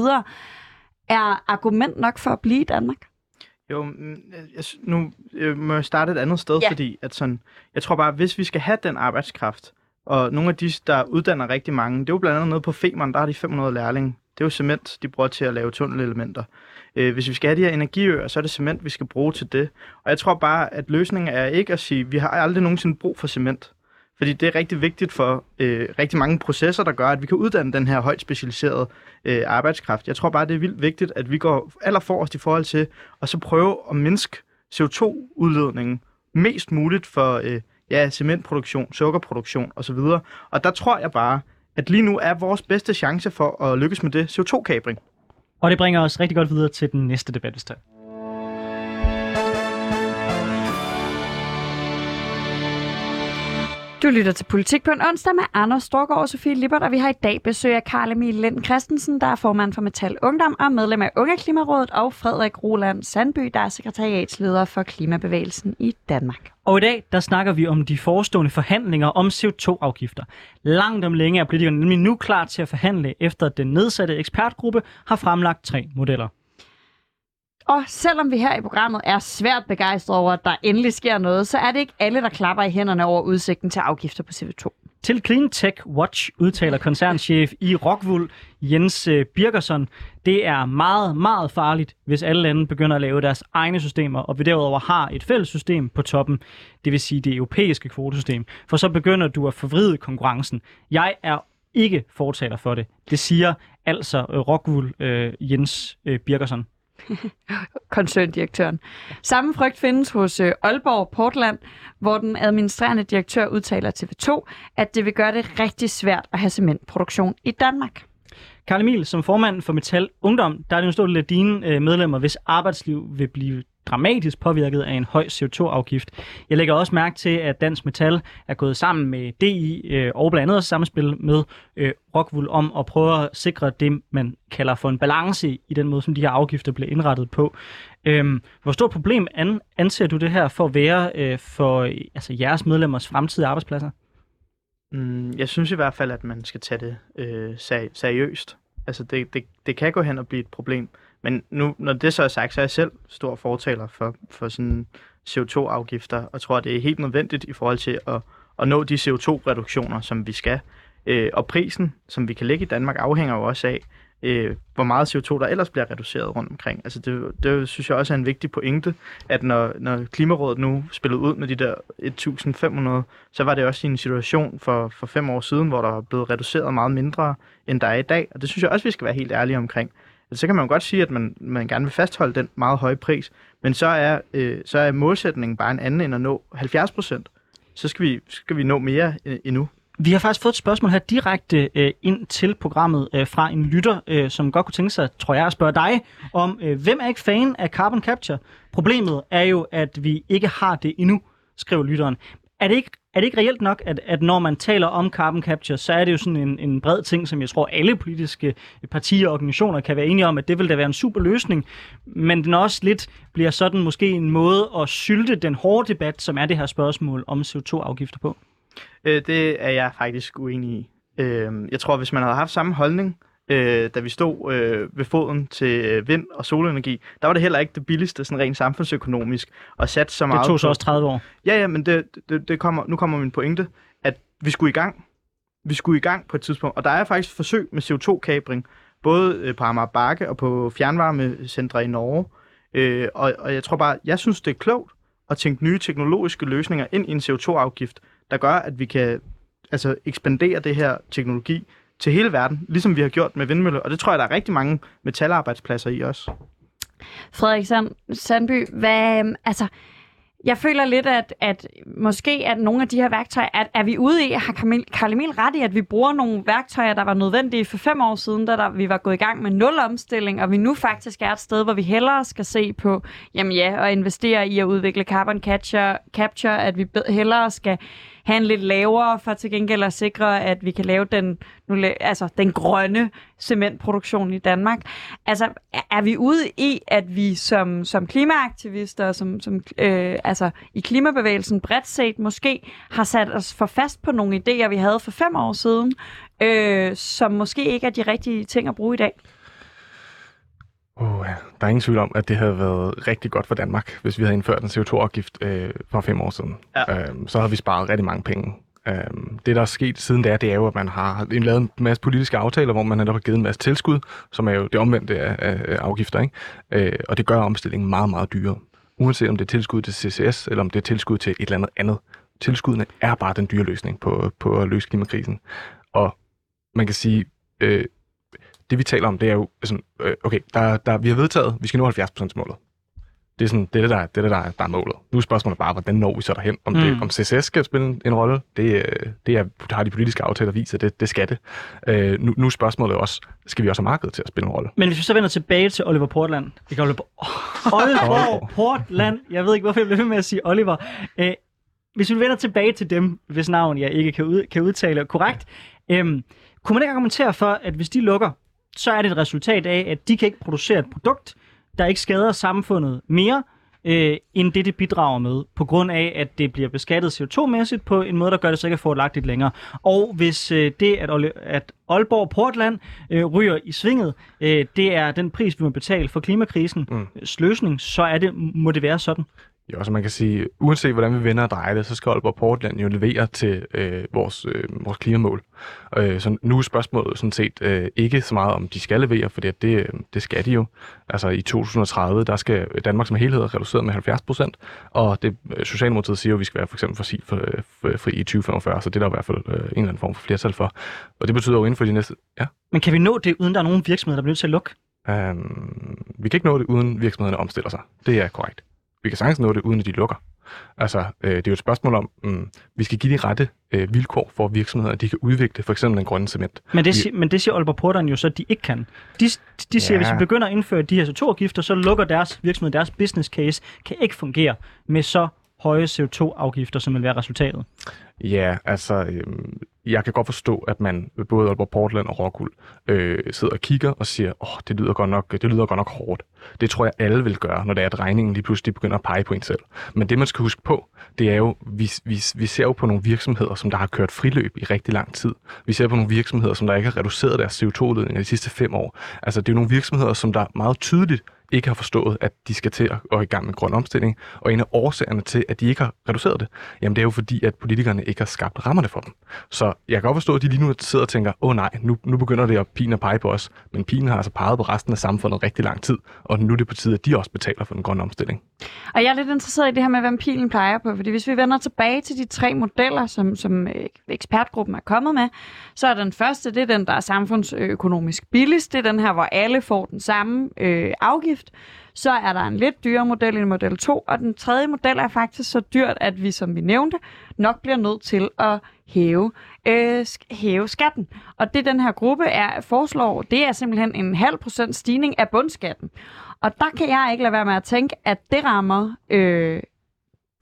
er argument nok for at blive i Danmark? Jo, jeg, nu jeg må jeg starte et andet sted, ja. fordi at sådan, jeg tror bare, hvis vi skal have den arbejdskraft, og nogle af de, der uddanner rigtig mange, det er jo blandt andet noget på Femern, der har de 500 lærlinge. Det er jo cement, de bruger til at lave tunnelelementer. Øh, hvis vi skal have de her energiøer, så er det cement, vi skal bruge til det. Og jeg tror bare, at løsningen er ikke at sige, at vi har aldrig nogensinde brug for cement. Fordi det er rigtig vigtigt for øh, rigtig mange processer, der gør, at vi kan uddanne den her højt specialiserede øh, arbejdskraft. Jeg tror bare, det er vildt vigtigt, at vi går allerforrest i forhold til at så prøve at mindske CO2-udledningen mest muligt for øh, ja, cementproduktion, sukkerproduktion osv. Og der tror jeg bare, at lige nu er vores bedste chance for at lykkes med det CO2-kabring. Og det bringer os rigtig godt videre til den næste debat, hvis Du lytter til Politik på en onsdag med Anders Storgård og Sofie Lippert, og vi har i dag besøg af Karl Emil Lind Christensen, der er formand for Metal Ungdom og medlem af Unge Klimarådet, og Frederik Roland Sandby, der er sekretariatsleder for Klimabevægelsen i Danmark. Og i dag, der snakker vi om de forestående forhandlinger om CO2-afgifter. Langt om længe er politikerne nemlig nu klar til at forhandle, efter at den nedsatte ekspertgruppe har fremlagt tre modeller. Og selvom vi her i programmet er svært begejstrede over, at der endelig sker noget, så er det ikke alle, der klapper i hænderne over udsigten til afgifter på CO2. Til Clean Tech Watch udtaler koncernchef i Rockwool Jens øh, Birgersson, det er meget, meget farligt, hvis alle lande begynder at lave deres egne systemer, og vi derudover har et fælles system på toppen, det vil sige det europæiske kvotesystem, for så begynder du at forvride konkurrencen. Jeg er ikke fortaler for det. Det siger altså øh, Rockwool øh, Jens øh, koncerndirektøren. Samme frygt findes hos øh, Aalborg Portland, hvor den administrerende direktør udtaler til TV2, at det vil gøre det rigtig svært at have cementproduktion i Danmark. Karl Emil, som formand for Metal Ungdom, der er det en stor del af dine øh, medlemmer, hvis arbejdsliv vil blive dramatisk påvirket af en høj CO2-afgift. Jeg lægger også mærke til, at Dansk Metal er gået sammen med DI øh, og blandt andet også samspil med øh, Rockwool om at prøve at sikre det, man kalder for en balance i den måde, som de her afgifter bliver indrettet på. Øhm, hvor stort problem an, anser du det her for at være øh, for øh, altså jeres medlemmers fremtidige arbejdspladser? Mm, jeg synes i hvert fald, at man skal tage det øh, seriøst. Altså det, det, det kan gå hen og blive et problem. Men nu, når det så er sagt, så er jeg selv stor fortaler for, for sådan CO2-afgifter, og tror, det er helt nødvendigt i forhold til at, at nå de CO2-reduktioner, som vi skal. Øh, og prisen, som vi kan lægge i Danmark, afhænger jo også af, øh, hvor meget CO2 der ellers bliver reduceret rundt omkring. Altså det, det synes jeg også er en vigtig pointe, at når, når Klimarådet nu spillede ud med de der 1500, så var det også i en situation for, for fem år siden, hvor der var blevet reduceret meget mindre, end der er i dag. Og det synes jeg også, vi skal være helt ærlige omkring. Så kan man godt sige, at man, man gerne vil fastholde den meget høje pris, men så er, øh, så er målsætningen bare en anden end at nå 70 procent. Så skal vi, skal vi nå mere øh, endnu. Vi har faktisk fået et spørgsmål her direkte øh, ind til programmet øh, fra en lytter, øh, som godt kunne tænke sig, tror jeg, at spørge dig om, øh, hvem er ikke fan af carbon capture? Problemet er jo, at vi ikke har det endnu, skriver lytteren. Er det ikke, er det ikke reelt nok, at, at når man taler om carbon capture, så er det jo sådan en, en bred ting, som jeg tror alle politiske partier og organisationer kan være enige om, at det vil da være en super løsning, men den også lidt bliver sådan måske en måde at sylte den hårde debat, som er det her spørgsmål om CO2-afgifter på? Øh, det er jeg faktisk uenig i. Øh, jeg tror, hvis man havde haft samme holdning, øh, da vi stod øh, ved foden til vind- og solenergi, der var det heller ikke det billigste, sådan rent samfundsøkonomisk, at sætte så meget Det tog så også 30 år. Ja, ja, men det, det, det kommer, nu kommer min pointe, at vi skulle i gang. Vi skulle i gang på et tidspunkt, og der er faktisk forsøg med CO2-kabring, både øh, på Amager Bakke og på fjernvarmecentre i Norge. Øh, og, og jeg tror bare, jeg synes, det er klogt at tænke nye teknologiske løsninger ind i en CO2-afgift, der gør, at vi kan altså, ekspandere det her teknologi til hele verden, ligesom vi har gjort med vindmøller. Og det tror jeg, der er rigtig mange metalarbejdspladser i også. Frederik Sand, Sandby, hvad, øhm, altså, jeg føler lidt, at, at måske at nogle af de her værktøjer, at, er vi ude i, har Karl Emil ret i, at vi bruger nogle værktøjer, der var nødvendige for fem år siden, da der, vi var gået i gang med nul omstilling, og vi nu faktisk er et sted, hvor vi hellere skal se på, jamen ja, og investere i at udvikle carbon capture, capture at vi hellere skal have en lidt lavere, for til gengæld at sikre, at vi kan lave den, nu, altså, den grønne cementproduktion i Danmark. Altså, er vi ude i, at vi som, som klimaaktivister, som, som, øh, altså i klimabevægelsen bredt set, måske har sat os for fast på nogle idéer, vi havde for fem år siden, øh, som måske ikke er de rigtige ting at bruge i dag? Ja. Der er ingen tvivl om, at det havde været rigtig godt for Danmark, hvis vi havde indført en CO2-afgift øh, for fem år siden. Ja. Øhm, så havde vi sparet rigtig mange penge. Øhm, det, der er sket siden er, det er jo, at man har lavet en masse politiske aftaler, hvor man netop har givet en masse tilskud, som er jo det omvendte af, af afgifter. Ikke? Øh, og det gør omstillingen meget, meget dyrere. Uanset om det er tilskud til CCS, eller om det er tilskud til et eller andet andet. Tilskuddene er bare den dyre løsning på, på at løse klimakrisen. Og man kan sige, øh, det vi taler om, det er jo sådan, øh, okay, der, der, vi har vedtaget, vi skal nå 70% målet. Det er sådan, det er det, der, det er det, der, der er målet. Nu er spørgsmålet bare, hvordan når vi så derhen? Om, mm. det, om CCS skal spille en rolle, det, øh, det er, der har de politiske aftaler vist, at det, det skal det. Øh, nu, nu er spørgsmålet også, skal vi også have markedet til at spille en rolle? Men hvis vi så vender tilbage til Oliver Portland. Ikke Oliver, oh, Oliver Portland. Jeg ved ikke, hvorfor jeg bliver ved med at sige Oliver. Øh, hvis vi vender tilbage til dem, hvis navn jeg ikke kan, ud, kan udtale korrekt, øhm, kunne man ikke argumentere for, at hvis de lukker, så er det et resultat af, at de kan ikke producere et produkt, der ikke skader samfundet mere, øh, end det, det bidrager med, på grund af, at det bliver beskattet CO2-mæssigt på en måde, der gør det så ikke fordelagtigt længere. Og hvis øh, det, at, at Aalborg Portland øh, ryger i svinget, øh, det er den pris, vi må betale for klimakrisen, Mm. mm. løsning, så er det, må det være sådan. Jo, så man kan sige, uanset hvordan vi vender og drejer det, så skal Aalborg Portland jo levere til øh, vores, øh, vores klimamål. Øh, så nu er spørgsmålet sådan set øh, ikke så meget, om de skal levere, for det, øh, det skal de jo. Altså i 2030, der skal Danmark som helhed reduceret med 70 procent, og det, øh, Socialdemokratiet siger jo, at vi skal være for eksempel fossil for, for, fri i 2045, så det er der i hvert fald øh, en eller anden form for flertal for. Og det betyder jo inden for de næste... Ja, Men kan vi nå det, uden der er nogen virksomheder, der bliver nødt til at lukke? Øhm, vi kan ikke nå det, uden virksomhederne omstiller sig. Det er korrekt. Vi kan sagtens nå det, uden at de lukker. Altså, øh, det er jo et spørgsmål om, mm, vi skal give de rette øh, vilkår for virksomheder, at de kan udvikle for eksempel den grønne cement. Men det, Vi- men det siger Aalborg Portland jo så, at de ikke kan. De, de siger, Ja. at hvis vi begynder at indføre de her CO2-afgifter, så lukker deres virksomhed, deres business case, kan ikke fungere med så høje CO2-afgifter, som vil være resultatet. Ja, altså, øhm, jeg kan godt forstå, at man både Aalborg Portland og Rockwool øh, sidder og kigger og siger, åh, det lyder godt nok, det lyder godt nok hårdt. Det tror jeg alle vil gøre, når det er, at regningen lige pludselig begynder at pege på en selv. Men det, man skal huske på, det er jo, vi, vi, vi ser jo på nogle virksomheder, som der har kørt friløb i rigtig lang tid. Vi ser på nogle virksomheder, som der ikke har reduceret deres CO2-udledning de sidste fem år. Altså, det er jo nogle virksomheder, som der meget tydeligt ikke har forstået, at de skal til at gå i gang med grøn omstilling. Og en af årsagerne til, at de ikke har reduceret det, jamen det er jo fordi, at politikerne ikke har skabt rammerne for dem. Så jeg kan godt forstå, at de lige nu sidder og tænker, åh oh, nej, nu, nu begynder det at pine og pege på os. Men pinen har altså peget på resten af samfundet rigtig lang tid, og nu er det på tide, at de også betaler for den grønne omstilling. Og jeg er lidt interesseret i det her med, hvem pilen peger på, fordi hvis vi vender tilbage til de tre modeller, som, som øh, ekspertgruppen er kommet med, så er den første, det er den, der er samfundsøkonomisk billigst. Det er den her, hvor alle får den samme øh, afgift. Så er der en lidt dyrere model end model 2, og den tredje model er faktisk så dyrt, at vi, som vi nævnte, nok bliver nødt til at hæve, øh, sk- hæve skatten. Og det den her gruppe er, foreslår, det er simpelthen en halv procent stigning af bundskatten. Og der kan jeg ikke lade være med at tænke, at det rammer øh,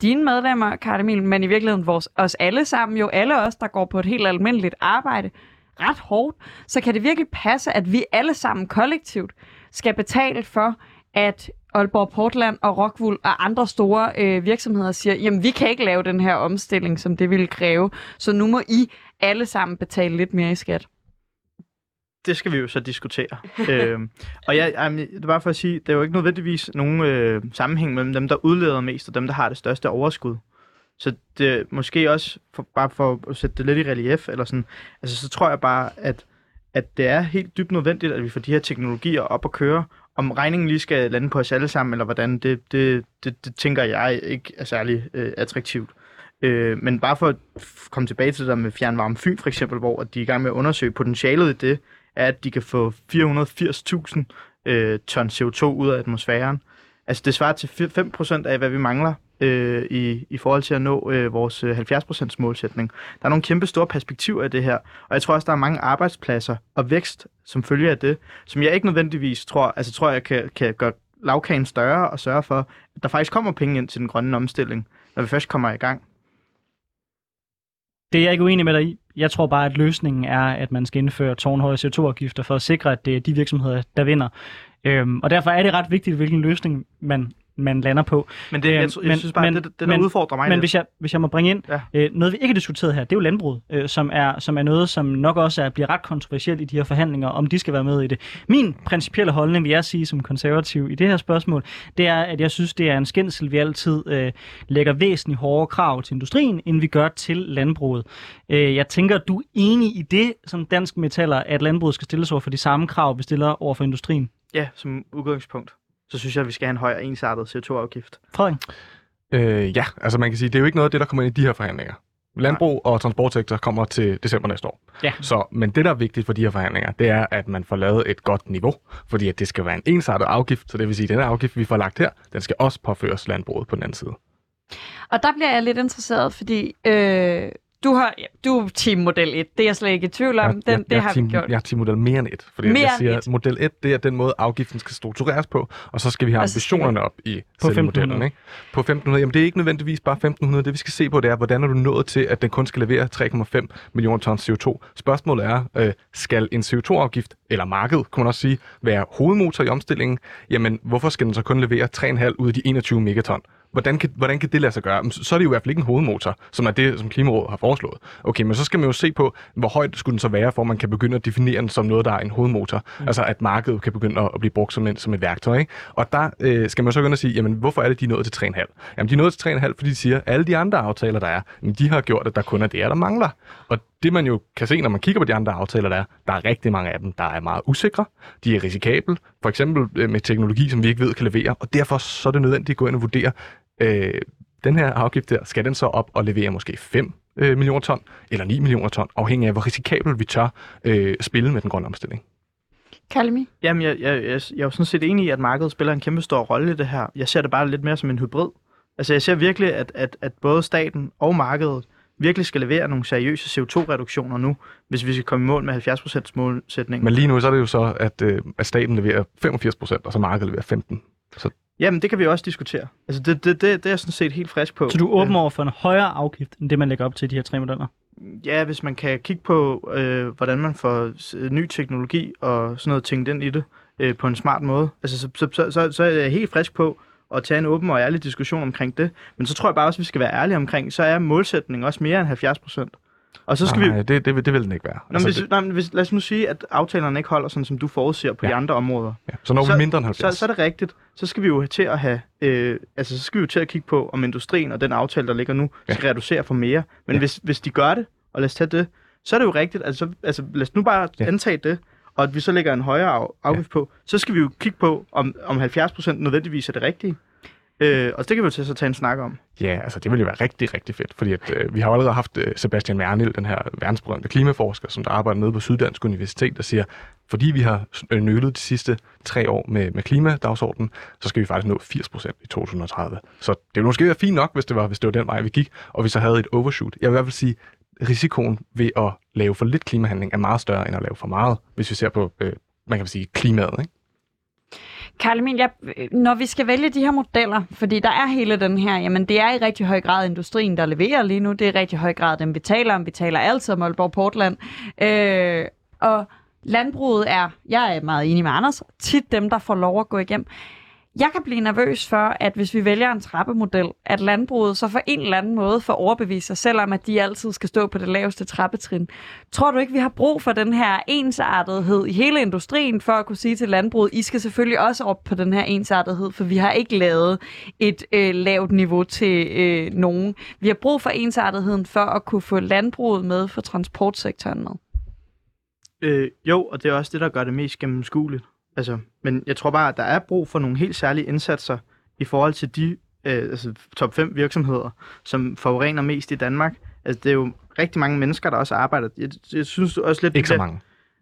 dine medlemmer, Kardemil, men i virkeligheden vores, os alle sammen, jo alle os, der går på et helt almindeligt arbejde, ret hårdt, så kan det virkelig passe, at vi alle sammen kollektivt skal betale for, at Aalborg Portland og Rockwool og andre store øh, virksomheder siger, jamen vi kan ikke lave den her omstilling, som det ville kræve, så nu må I alle sammen betale lidt mere i skat. det skal vi jo så diskutere. øhm, og jeg, jamen, det er bare for at sige, der er jo ikke nødvendigvis nogen øh, sammenhæng mellem dem, der udleder mest, og dem, der har det største overskud. Så det måske også, for, bare for at sætte det lidt i relief, eller sådan, altså så tror jeg bare, at, at det er helt dybt nødvendigt, at vi får de her teknologier op at køre. Om regningen lige skal lande på os alle sammen, eller hvordan, det, det, det, det tænker jeg ikke er særlig øh, attraktivt. Øh, men bare for at komme tilbage til det der med fjernvarme Fyn for eksempel, hvor de er i gang med at undersøge potentialet i det, er, at de kan få 480.000 øh, ton CO2 ud af atmosfæren. Altså det svarer til 5% af, hvad vi mangler øh, i, i forhold til at nå øh, vores øh, 70% målsætning. Der er nogle kæmpe store perspektiver i det her, og jeg tror også, der er mange arbejdspladser og vækst, som følger af det, som jeg ikke nødvendigvis tror, altså tror jeg kan, kan gøre lavkagen større og sørge for, at der faktisk kommer penge ind til den grønne omstilling, når vi først kommer i gang. Det er jeg ikke uenig med dig i. Jeg tror bare, at løsningen er, at man skal indføre tårnhøje CO2-afgifter for at sikre, at det er de virksomheder, der vinder. Øhm, og derfor er det ret vigtigt, hvilken løsning man, man lander på. Men det, jeg, Øhm, jeg, men- synes bare, men- det, det, der men- udfordrer mig Men lidt. hvis jeg, hvis jeg må bringe ind, Ja. øh, noget vi ikke har diskuteret her, det er jo landbruget, øh, som, er, som er noget, som nok også er, bliver ret kontroversielt i de her forhandlinger, om de skal være med i det. Min principielle holdning, vil jeg sige som konservativ i det her spørgsmål, det er, at jeg synes, det er en skændsel, vi altid øh, lægger væsentligt hårdere krav til industrien, end vi gør til landbruget. Øh, jeg tænker, du er enig i det, som dansk metaller, at landbruget skal stilles over for de samme krav, vi stiller over for industrien. Ja, som udgangspunkt. Så synes jeg, at vi skal have en høj og ensartet CO2-afgift. Frederik? Øh, ja, altså man kan sige, det er jo ikke noget af det, der kommer ind i de her forhandlinger. Landbrug og transportsektor kommer til december næste år. Ja. Så, men det, der er vigtigt for de her forhandlinger, det er, at man får lavet et godt niveau, fordi at det skal være en ensartet afgift, så det vil sige, at den afgift, vi får lagt her, den skal også påføres landbruget på den anden side. Og der bliver jeg lidt interesseret, fordi øh, du, har, du er team model 1, det er jeg slet ikke i tvivl om. Den, jeg, det jeg, har team, vi gjort. Jeg er teammodel mere end et. Fordi Mere jeg siger, at model 1, det er den måde, afgiften skal struktureres på, og så skal vi have Og så skal vi- ambitionerne op i På selve 1500. modellen. Ikke? På 1500, jamen det er ikke nødvendigvis bare 1500. Det vi skal se på, det er, hvordan er du nået til, at den kun skal levere 3,5 millioner tons CO2. Spørgsmålet er, øh, skal en CO2-afgift, eller markedet, kunne man også sige, være hovedmotor i omstillingen? Jamen, hvorfor skal den så kun levere 3,5 ud af de 21 megaton? Hvordan kan, hvordan kan det lade sig gøre? Så er det jo i hvert fald ikke en hovedmotor, som er det, som Klimarådet har foreslået. Okay, men så skal man jo se på, hvor højt skulle den så være, for man kan begynde at definere den som noget, der er en hovedmotor. Mm. Altså at markedet kan begynde at, blive brugt som, en, som et værktøj. Ikke? Og der øh, skal man så begynde at sige, jamen hvorfor er det, de er nået til 3,5? Jamen de er nået til 3,5, fordi de siger, at alle de andre aftaler, der er, jamen, de har gjort, at der kun er det, der mangler. Og det man jo kan se, når man kigger på de andre aftaler, der er, der er rigtig mange af dem, der er meget usikre. De er risikable, for eksempel øh, med teknologi, som vi ikke ved kan levere. Og derfor så er det nødvendigt at gå ind og vurdere, øh, den her afgift der, skal den så op og levere måske 5 øh, millioner ton, eller 9 millioner ton, afhængig af, hvor risikabelt vi tør øh, spille med den grønne omstilling. Kalmi? Jamen, jeg, jeg, jeg, jeg er jo sådan set enig i, at markedet spiller en kæmpe stor rolle i det her. Jeg ser det bare lidt mere som en hybrid. Altså, jeg ser virkelig, at, at, at både staten og markedet virkelig skal levere nogle seriøse CO2-reduktioner nu, hvis vi skal komme i mål med 70% målsætningen. Men lige nu så er det jo så, at, øh, at staten leverer 85 procent, og så markedet leverer 15. Så Jamen, det kan vi også diskutere. Altså, det, det, det, det er jeg sådan set helt frisk på. Så du er åben over for en højere afgift, end det man lægger op til i de her tre modeller? Ja, hvis man kan kigge på, øh, hvordan man får s- ny teknologi og sådan noget tænkt ind i det øh, på en smart måde. Altså, så, så, så, så, så er jeg helt frisk på at tage en åben og ærlig diskussion omkring det. Men så tror jeg bare også, at vi skal være ærlige omkring, så er målsætningen også mere end 70 procent. Og så skal vi... nej, det, det, det vil den ikke være. Nå, men hvis, nej, men hvis, lad os nu sige, at aftalerne ikke holder sådan, som du forudser på ja. De andre områder. ja, så når så- vi mindre end Så, 70. så er det rigtigt. Så skal vi jo til at have, øh, altså så skal vi jo til at kigge på, om industrien og den aftale, der ligger nu, Ja. skal reducere for mere. Men Ja. hvis, hvis de gør det, og lad os tage det, så er det jo rigtigt. Altså, altså lad os nu bare Ja. antage det, og at vi så lægger en højere af, afgift på, så skal vi jo kigge på, om, om 70% nødvendigvis er det rigtige. Øh, og det kan vi jo til så tage en snak om. Ja, altså det ville jo være rigtig, rigtig fedt, fordi at, øh, vi har jo allerede haft øh, Sebastian Mernil, den her verdensberømte klimaforsker, som der arbejder nede på Syddansk Universitet, der siger, fordi vi har øh, nølet de sidste tre år med, med klimadagsordenen, så skal vi faktisk nå 80% i 2030. Så det ville måske være fint nok, hvis det var, hvis det var den vej, vi gik, og vi så havde et overshoot. Jeg vil i hvert fald sige, risikoen ved at lave for lidt klimahandling er meget større, end at lave for meget, hvis vi ser på, øh, man kan sige, klimaet. Ikke? Karl Emil, jeg, når vi skal vælge de her modeller, fordi der er hele den her, jamen det er i rigtig høj grad industrien, der leverer lige nu. Det er i rigtig høj grad dem, vi taler om. Vi taler altid om Aalborg Portland. Øh, og landbruget er, jeg er meget enig med Anders, tit dem, der får lov at gå igennem. Jeg kan blive nervøs for, at hvis vi vælger en trappemodel, at landbruget så for en eller anden måde får overbevist sig selvom at de altid skal stå på det laveste trappetrin. Tror du ikke, vi har brug for den her ensartethed i hele industrien, for at kunne sige til landbruget, I skal selvfølgelig også op på den her ensartethed, for vi har ikke lavet et øh, lavt niveau til øh, nogen. Vi har brug for ensartetheden for at kunne få landbruget med, for transportsektoren med. Øh, jo, og det er også det, der gør det mest gennemskueligt. Altså, men jeg tror bare, at der er brug for nogle helt særlige indsatser i forhold til de øh, altså top 5 virksomheder, som forurener mest i Danmark. Altså, det er jo rigtig mange mennesker, der også arbejder. Jeg, jeg synes også lidt... Ikke så mange.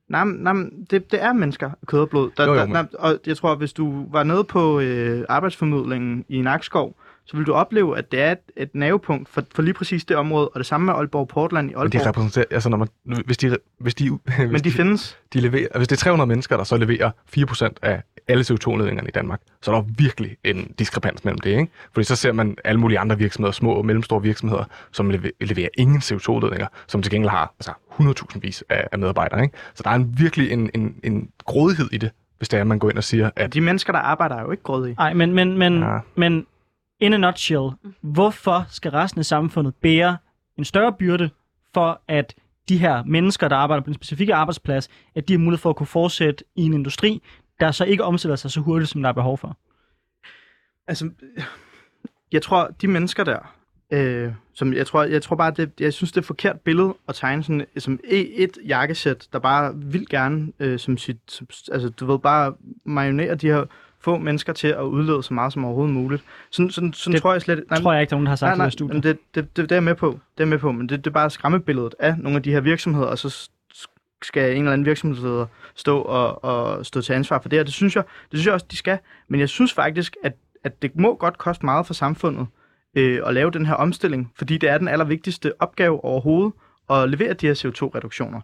Nej, nej, det, det er mennesker, kød og blod. Der, Jo, jo, men- der, og jeg tror, hvis du var nede på øh, arbejdsformidlingen i Nakskov, så vil du opleve, at det er et, et navepunkt for, for lige præcis det område, og det samme med Aalborg Portland i Men de Aalborg. repræsenterer, altså når man, hvis de, hvis de, hvis Men de findes. de leverer, hvis det er 300 mennesker, der så leverer 4% af alle CO2-ledningerne i Danmark, så er der virkelig en diskrepans mellem det, ikke? Fordi så ser man alle mulige andre virksomheder, små og mellemstore virksomheder, som lever- leverer ingen CO2-ledninger, som til gengæld har altså 100.000 vis af, af medarbejdere, ikke? Så der er en, virkelig en, en, en grådighed i det, hvis det er, at man går ind og siger, at De mennesker, der arbejder, er jo ikke grådige. Nej, men, men, men, ja. men in a nutshell, hvorfor skal resten af samfundet bære en større byrde for, at de her mennesker, der arbejder på en specifik arbejdsplads, at de har mulighed for at kunne fortsætte i en industri, der så ikke omstiller sig så hurtigt, som der er behov for? Altså, jeg tror, de mennesker der, øh, som jeg tror, jeg tror bare, det, jeg synes, det er et forkert billede at tegne sådan, som e- et jakkesæt, der bare vil gerne, øh, som sit, som, altså du ved, bare marionere de her få mennesker til at udlede så meget som overhovedet muligt. Sådan, sådan, sådan Det tror jeg slet Nej, tror jeg ikke, er nogen, har sagt nej, nej, i studiet. det, det, det, det, er med på. Det er med på, men det, det er bare skræmmebilledet af nogle af de her virksomheder, og så skal en eller anden virksomhedsleder stå og, og stå til ansvar for det, og det synes jeg, det synes jeg også, de skal. Men jeg synes faktisk, at, at det må godt koste meget for samfundet, øh, at lave den her omstilling, fordi det er den allervigtigste opgave overhovedet at levere de her CO2-reduktioner.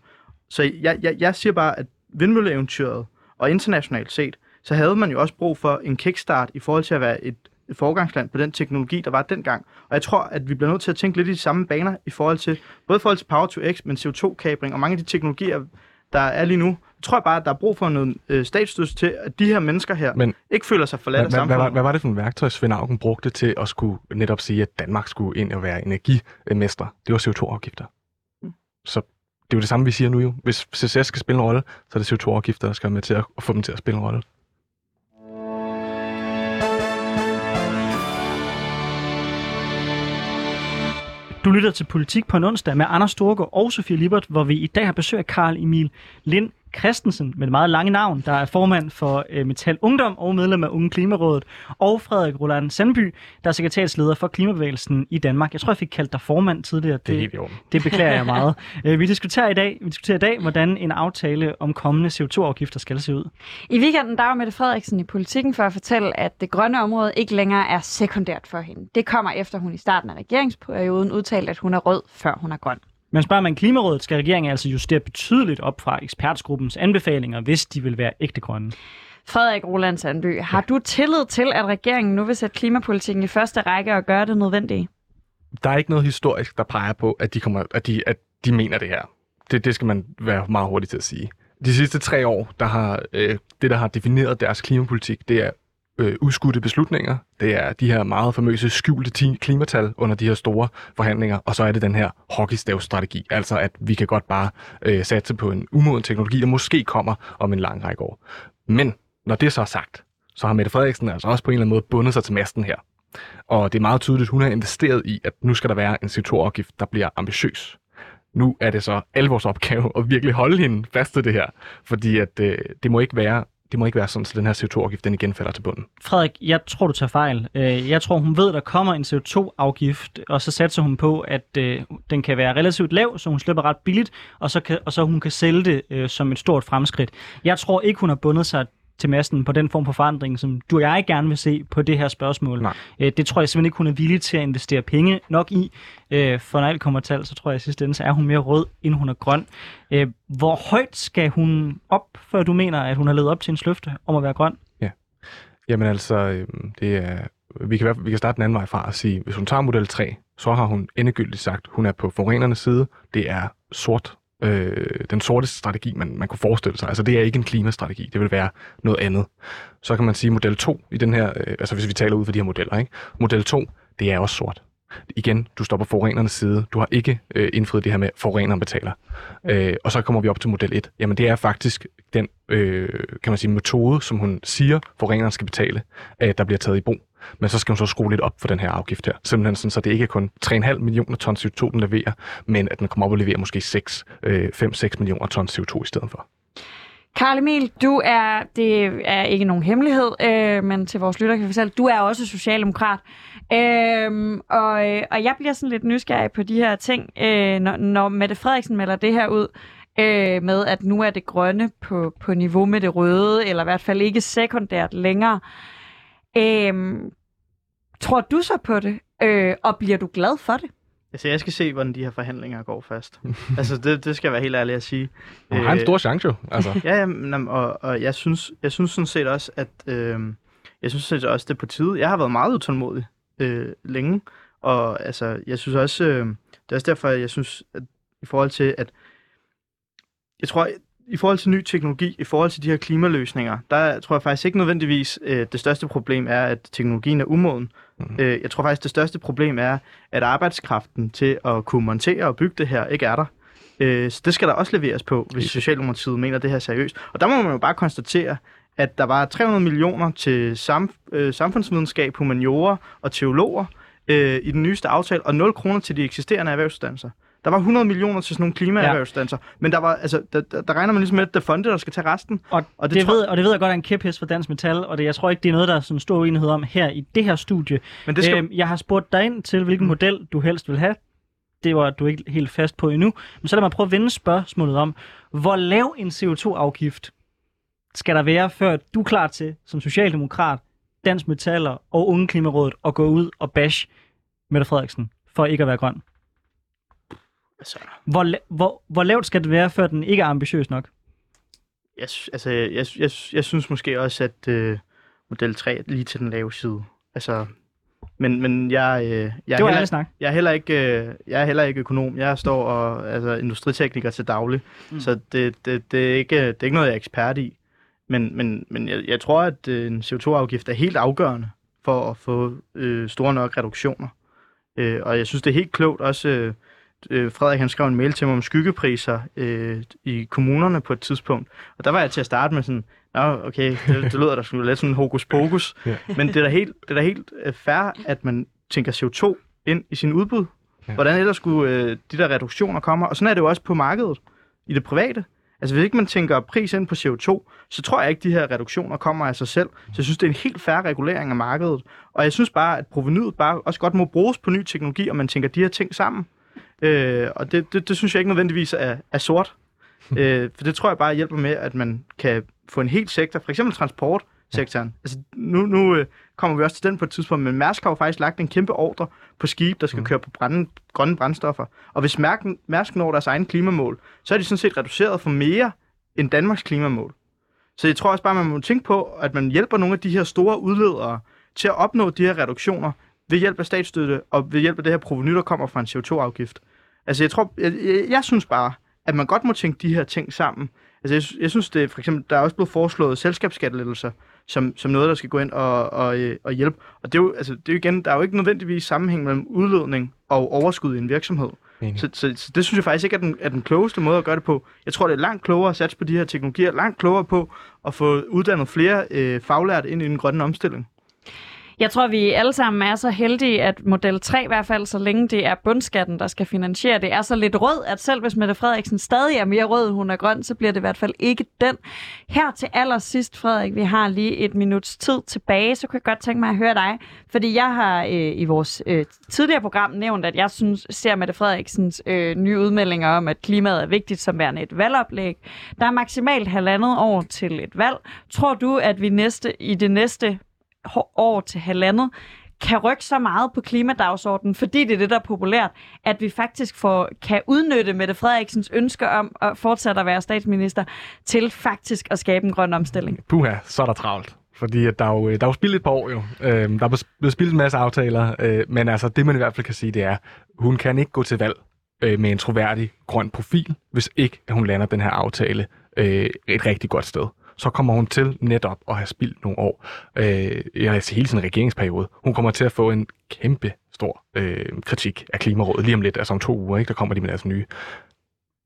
Så jeg, jeg, jeg siger bare, at vindmølleeventyret og internationalt set, så havde man jo også brug for en kickstart i forhold til at være et, et forgangsland på den teknologi, der var dengang. Og jeg tror, at vi bliver nødt til at tænke lidt i de samme baner i forhold til, både i forhold til Power to X, men CO2-kabring og mange af de teknologier, der er lige nu. Jeg tror bare, at der er brug for noget øh, statsstøtte til, at de her mennesker her men, ikke føler sig forladt af samfundet. hvad, hvad var det for en værktøj, Svend Augen brugte til at skulle netop sige, at Danmark skulle ind og være energimester? Det var CO2-afgifter. Mm. Så det er jo det samme, vi siger nu jo. Hvis CCS skal spille en rolle, så er det CO2-afgifter, der skal være med til at få dem til at spille en rolle. Du lytter til Politik på en onsdag med Anders Storgård og Sofie Libert, hvor vi i dag har besøg af Karl Emil Lind Christensen med et meget lange navn, der er formand for øh, Metal Ungdom og medlem af Unge Klimarådet, og Frederik Roland Sandby, der er sekretærsleder for Klimabevægelsen i Danmark. Jeg tror, jeg fik kaldt dig formand tidligere. Det er orden. Det beklager jeg meget. Øh, vi diskuterer i dag, vi diskuterer i dag, hvordan en aftale om kommende CO2-afgifter skal se ud. I weekenden der var Mette Frederiksen i politikken for at fortælle, at det grønne område ikke længere er sekundært for hende. Det kommer efter, hun i starten af regeringsperioden udtalte, at hun er rød, før hun er grøn. Men spørger man Klimarådet, skal regeringen altså justere betydeligt op fra ekspertgruppens anbefalinger, hvis de vil være ægte grønne. Frederik Roland Sandby, har du tillid til, at regeringen nu vil sætte klimapolitikken i første række og gøre det nødvendige? Der er ikke noget historisk, der peger på, at de, kommer, at de, at de mener det her. Det, det skal man være meget hurtig til at sige. De sidste tre år, der har, øh, det, der har defineret deres klimapolitik, det er øh, udskudte beslutninger. Det er de her meget famøse skjulte klimatal under de her store forhandlinger. Og så er det den her hockeystavstrategi, Altså at vi kan godt bare øh, satse på en umoden teknologi, der måske kommer om en lang række år. Men når det så er sagt, så har Mette Frederiksen altså også på en eller anden måde bundet sig til masten her. Og det er meget tydeligt, at hun har investeret i, at nu skal der være en CO2-afgift, der bliver ambitiøs. Nu er det så alle vores opgave at virkelig holde hende fast til det her. Fordi at, øh, det må ikke være det må ikke være sådan, at den her CO2-afgift den igen falder til bunden. Frederik, jeg tror, du tager fejl. Øh, jeg tror, hun ved, der kommer en CO2-afgift, og så satser hun på, at øh, den kan være relativt lav, så hun slipper ret billigt, og så, kan, og så hun kan sælge det øh, som et stort fremskridt. Jeg tror ikke, hun har bundet sig til masten på den form for forandring, som du og jeg gerne vil se på det her spørgsmål. Nej. Øh, Det tror jeg simpelthen ikke, hun er villig til at investere penge nok i. Øh, For når alt kommer til alt, så tror jeg i sidste ende, så er hun mere rød, end hun er grøn. Øh, Hvor højt skal hun op, før du mener, at hun har levet op til en løfte om at være grøn? Jamen altså, øh, det er, vi, kan, vi kan starte den anden vej fra at sige, hvis hun tager model 3, så har hun endegyldigt sagt, hun er på forurenernes side. Det er sort, øh, den sorteste strategi, man, man kunne forestille sig. Altså det er ikke en klimastrategi, det vil være noget andet. Så kan man sige model 2 i den her, øh, altså hvis vi taler ud for de her modeller, ikke? model 2, det er også sort. Igen, du står på forurenernes side. Du har ikke øh, indfriet det her med, at forureneren betaler. Øh, og så kommer vi op til model 1. Jamen det er faktisk den, øh, kan man sige, metode, som hun siger, forureneren skal betale, øh, der bliver taget i brug. Men så skal hun så skrue lidt op for den her afgift her. Simpelthen sådan, så det ikke er kun 3,5 millioner tons CO2, den leverer, men at den kommer op og leverer måske 6, øh, 5-6 millioner tons CO2 i stedet for. Karl Emil, du er, det er ikke nogen hemmelighed, øh, men til vores lytter kan vi fortælle, du er også socialdemokrat. Øhm, øh, og, og jeg bliver sådan lidt nysgerrig på de her ting, øh, når, når Mette Frederiksen melder det her ud, øh, med at nu er det grønne på, på niveau med det røde, eller i hvert fald ikke sekundært længere. Øh, tror du så på det, øh, og bliver du glad for det? Altså, jeg skal se, hvordan de her forhandlinger går fast. altså, det, det skal jeg være helt ærlig at sige. Hun har en Øh, stor chance jo. Altså. Ja, ja men, jamen, og, og jeg, synes, jeg synes sådan set også, at øh, jeg synes sådan set også, det er på tide. Jeg har været meget utålmodig øh, længe, og altså, jeg synes også, øh, det er også derfor, jeg synes, at i forhold til, at jeg tror, i forhold til ny teknologi, i forhold til de her klimaløsninger, der tror jeg faktisk ikke nødvendigvis, øh, det største problem er, at teknologien er umoden. Mhm. Øh, jeg tror faktisk, det største problem er, at arbejdskraften til at kunne montere og bygge det her ikke er der. Øh, så det skal der også leveres på, hvis Socialdemokratiet mener det her seriøst. Og der må man jo bare konstatere, at der var 300 millioner til sam- øh, samfundsvidenskab, humaniorer og teologer øh, i den nyeste aftale, og 0 kroner til de eksisterende erhvervsuddannelser. Der var 100 millioner til sådan nogle klimaerhvervsuddannelser, ja. men der, var, altså, der, der, der regner man ligesom med, at det er fonde, der skal tage resten. Og, Og og, det det, tror- ved, og det ved jeg godt er en kæphest for Dansk Metal, og det, jeg tror ikke, det er noget, der er sådan stor uenighed om her i det her studie. Men det skal, Øhm, jeg har spurgt dig ind til, hvilken Mm. model du helst vil have. Det var du ikke helt fast på endnu. Men så lad mig prøve at vende spørgsmålet om, hvor lav en CO2-afgift skal der være, før du er klar til, som socialdemokrat, Dansk Metaller og Unge Klimarådet, at gå ud og bash Mette Frederiksen, for ikke at være grøn? Altså, Hvor, hvor, hvor lavt skal det være, før den ikke er ambitiøs nok? jeg, altså, jeg, jeg, jeg synes måske også, at øh, model 3 er lige til den lave side. Altså, men, men jeg, øh, jeg, Det var heller, snak. jeg, er heller ikke, øh, jeg er heller ikke økonom. Jeg står og altså, industritekniker til daglig, mm. så det, det, det, er ikke, det er ikke noget, jeg er ekspert i. Men, men, men jeg, jeg tror, at øh, en CO2-afgift er helt afgørende for at få øh, store nok reduktioner. Øh, og jeg synes, det er helt klogt også... Øh, øh, Frederik han skrev en mail til mig om skyggepriser øh, i kommunerne på et tidspunkt. Og der var jeg til at starte med sådan, Nå, okay, det, det lyder da sgu lidt sådan hokus pokus. Ja. Men det er da helt, det er da helt øh, fair, at man tænker CO2 ind i sin udbud. Ja. Hvordan ellers skulle øh, de der reduktioner komme? Og sådan er det jo også på markedet i det private. Altså hvis ikke man tænker pris ind på CO2, så tror jeg ikke, de her reduktioner kommer af sig selv. Så jeg synes, det er en helt færre regulering af markedet. Og jeg synes bare, at provenyet bare også godt må bruges på ny teknologi, og man tænker de her ting sammen. Øh, og det, det, det synes jeg ikke nødvendigvis er, er sort. øh, for det tror jeg bare hjælper med, at man kan få en hel sektor, for eksempel transportsektoren. Altså, nu, nu øh, kommer vi også til den på et tidspunkt, men Mærsk har jo faktisk lagt en kæmpe ordre på skib, der skal mm. køre på brænde, grønne brændstoffer. Og hvis Mærsk, Mærsk når deres egen klimamål, så er de sådan set reduceret for mere end Danmarks klimamål. Så jeg tror også bare, man må tænke på, at man hjælper nogle af de her store udledere til at opnå de her reduktioner ved hjælp af statsstøtte og ved hjælp af det her proveny, der kommer fra en CO2-afgift. Altså jeg tror, jeg, jeg, jeg synes bare, at man godt må tænke de her ting sammen. Altså jeg, jeg synes, det for eksempel, der er også blevet foreslået selskabsskattelettelser, som, som noget, der skal gå ind og, og, øh, og hjælpe. Og det er, jo, altså, det er jo igen, der er jo ikke nødvendigvis sammenhæng mellem udledning og overskud i en virksomhed. Enig. Så, så, så det synes jeg faktisk ikke er den, er den klogeste måde at gøre det på. Jeg tror, det er langt klogere at satse på de her teknologier, langt klogere på at få uddannet flere øh, faglærte ind i den grønne omstilling. Jeg tror, vi alle sammen er så heldige, at model 3 i hvert fald, så længe det er bundskatten, der skal finansiere det, er så lidt rød, at selv hvis Mette Frederiksen stadig er mere rød, end hun er grøn, så bliver det i hvert fald ikke den. Her til allersidst, Frederik, vi har lige et minuts tid tilbage, så kunne jeg godt tænke mig at høre dig, fordi jeg har øh, i vores øh, tidligere program nævnt, at jeg synes, ser Mette Frederiksens øh, nye udmeldinger om, at klimaet er vigtigt som værende et valgoplæg. Der er maksimalt halvandet år til et valg. Tror du, at vi næste i det næste år til halvandet kan rykke så meget på klimadagsordenen, fordi det er det, der er populært, at vi faktisk får, kan udnytte Mette Frederiksens ønske om at fortsætte at være statsminister til faktisk at skabe en grøn omstilling. Puha, så er der travlt. Fordi at der, er jo, øh, der er jo spildt et par år jo. Øhm, der er blevet spildt en masse aftaler. Øh, men altså, det man i hvert fald kan sige, det er, hun kan ikke gå til valg øh, med en troværdig grøn profil, hvis ikke at hun lander den her aftale øh, et rigtig godt sted. Så kommer hun til netop at have spildt nogle år. Øh, sige hele sin regeringsperiode. Hun kommer til at få en kæmpe stor øh, kritik af Klimarådet lige om lidt, altså om to uger, ikke? der kommer de med deres nye.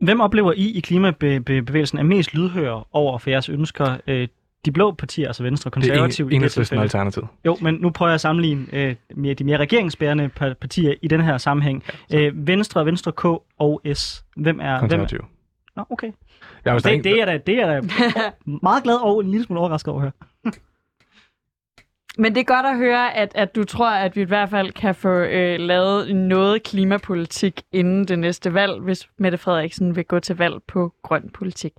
Hvem oplever I i klimabevægelsen er mest lydhør over for jeres ønsker? Øh, de blå partier, altså Venstre og Det er Konservative det enhedslisten og tilfælde. Alternativ. Jo, men nu prøver jeg at sammenligne øh, med de mere regeringsbærende pa- partier i den her sammenhæng. Øh, Venstre, Venstre K og S. Hvem er... Hvem er Konservativ. Nå, okay. Jeg er, Det, det, er da, det er da meget glad og en lille smule overrasket over høre. Men det er godt at høre, at, at du tror, at vi i hvert fald kan få øh, lavet noget klimapolitik inden det næste valg, hvis Mette Frederiksen vil gå til valg på grøn politik.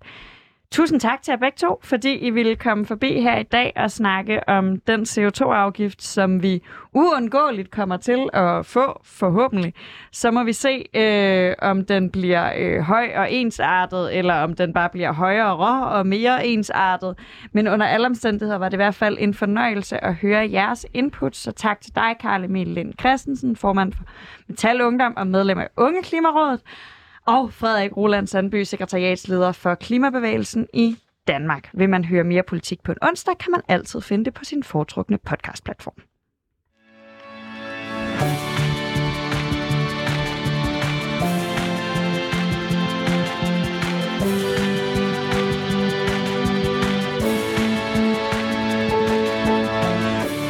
Tusind tak til jer begge to, fordi I ville komme forbi her i dag og snakke om den CO2-afgift, som vi uundgåeligt kommer til at få, forhåbentlig. Så må vi se, øh, om den bliver øh, høj og ensartet, eller om den bare bliver højere og mere ensartet. Men under alle omstændigheder var det i hvert fald en fornøjelse at høre jeres input. Så tak til dig, Karl Emil Lind Christensen, formand for Metal Ungdom og medlem af Unge Klimarådet og Frederik Roland Sandby, sekretariatsleder for Klimabevægelsen i Danmark. Vil man høre mere politik på en onsdag, kan man altid finde det på sin foretrukne podcastplatform.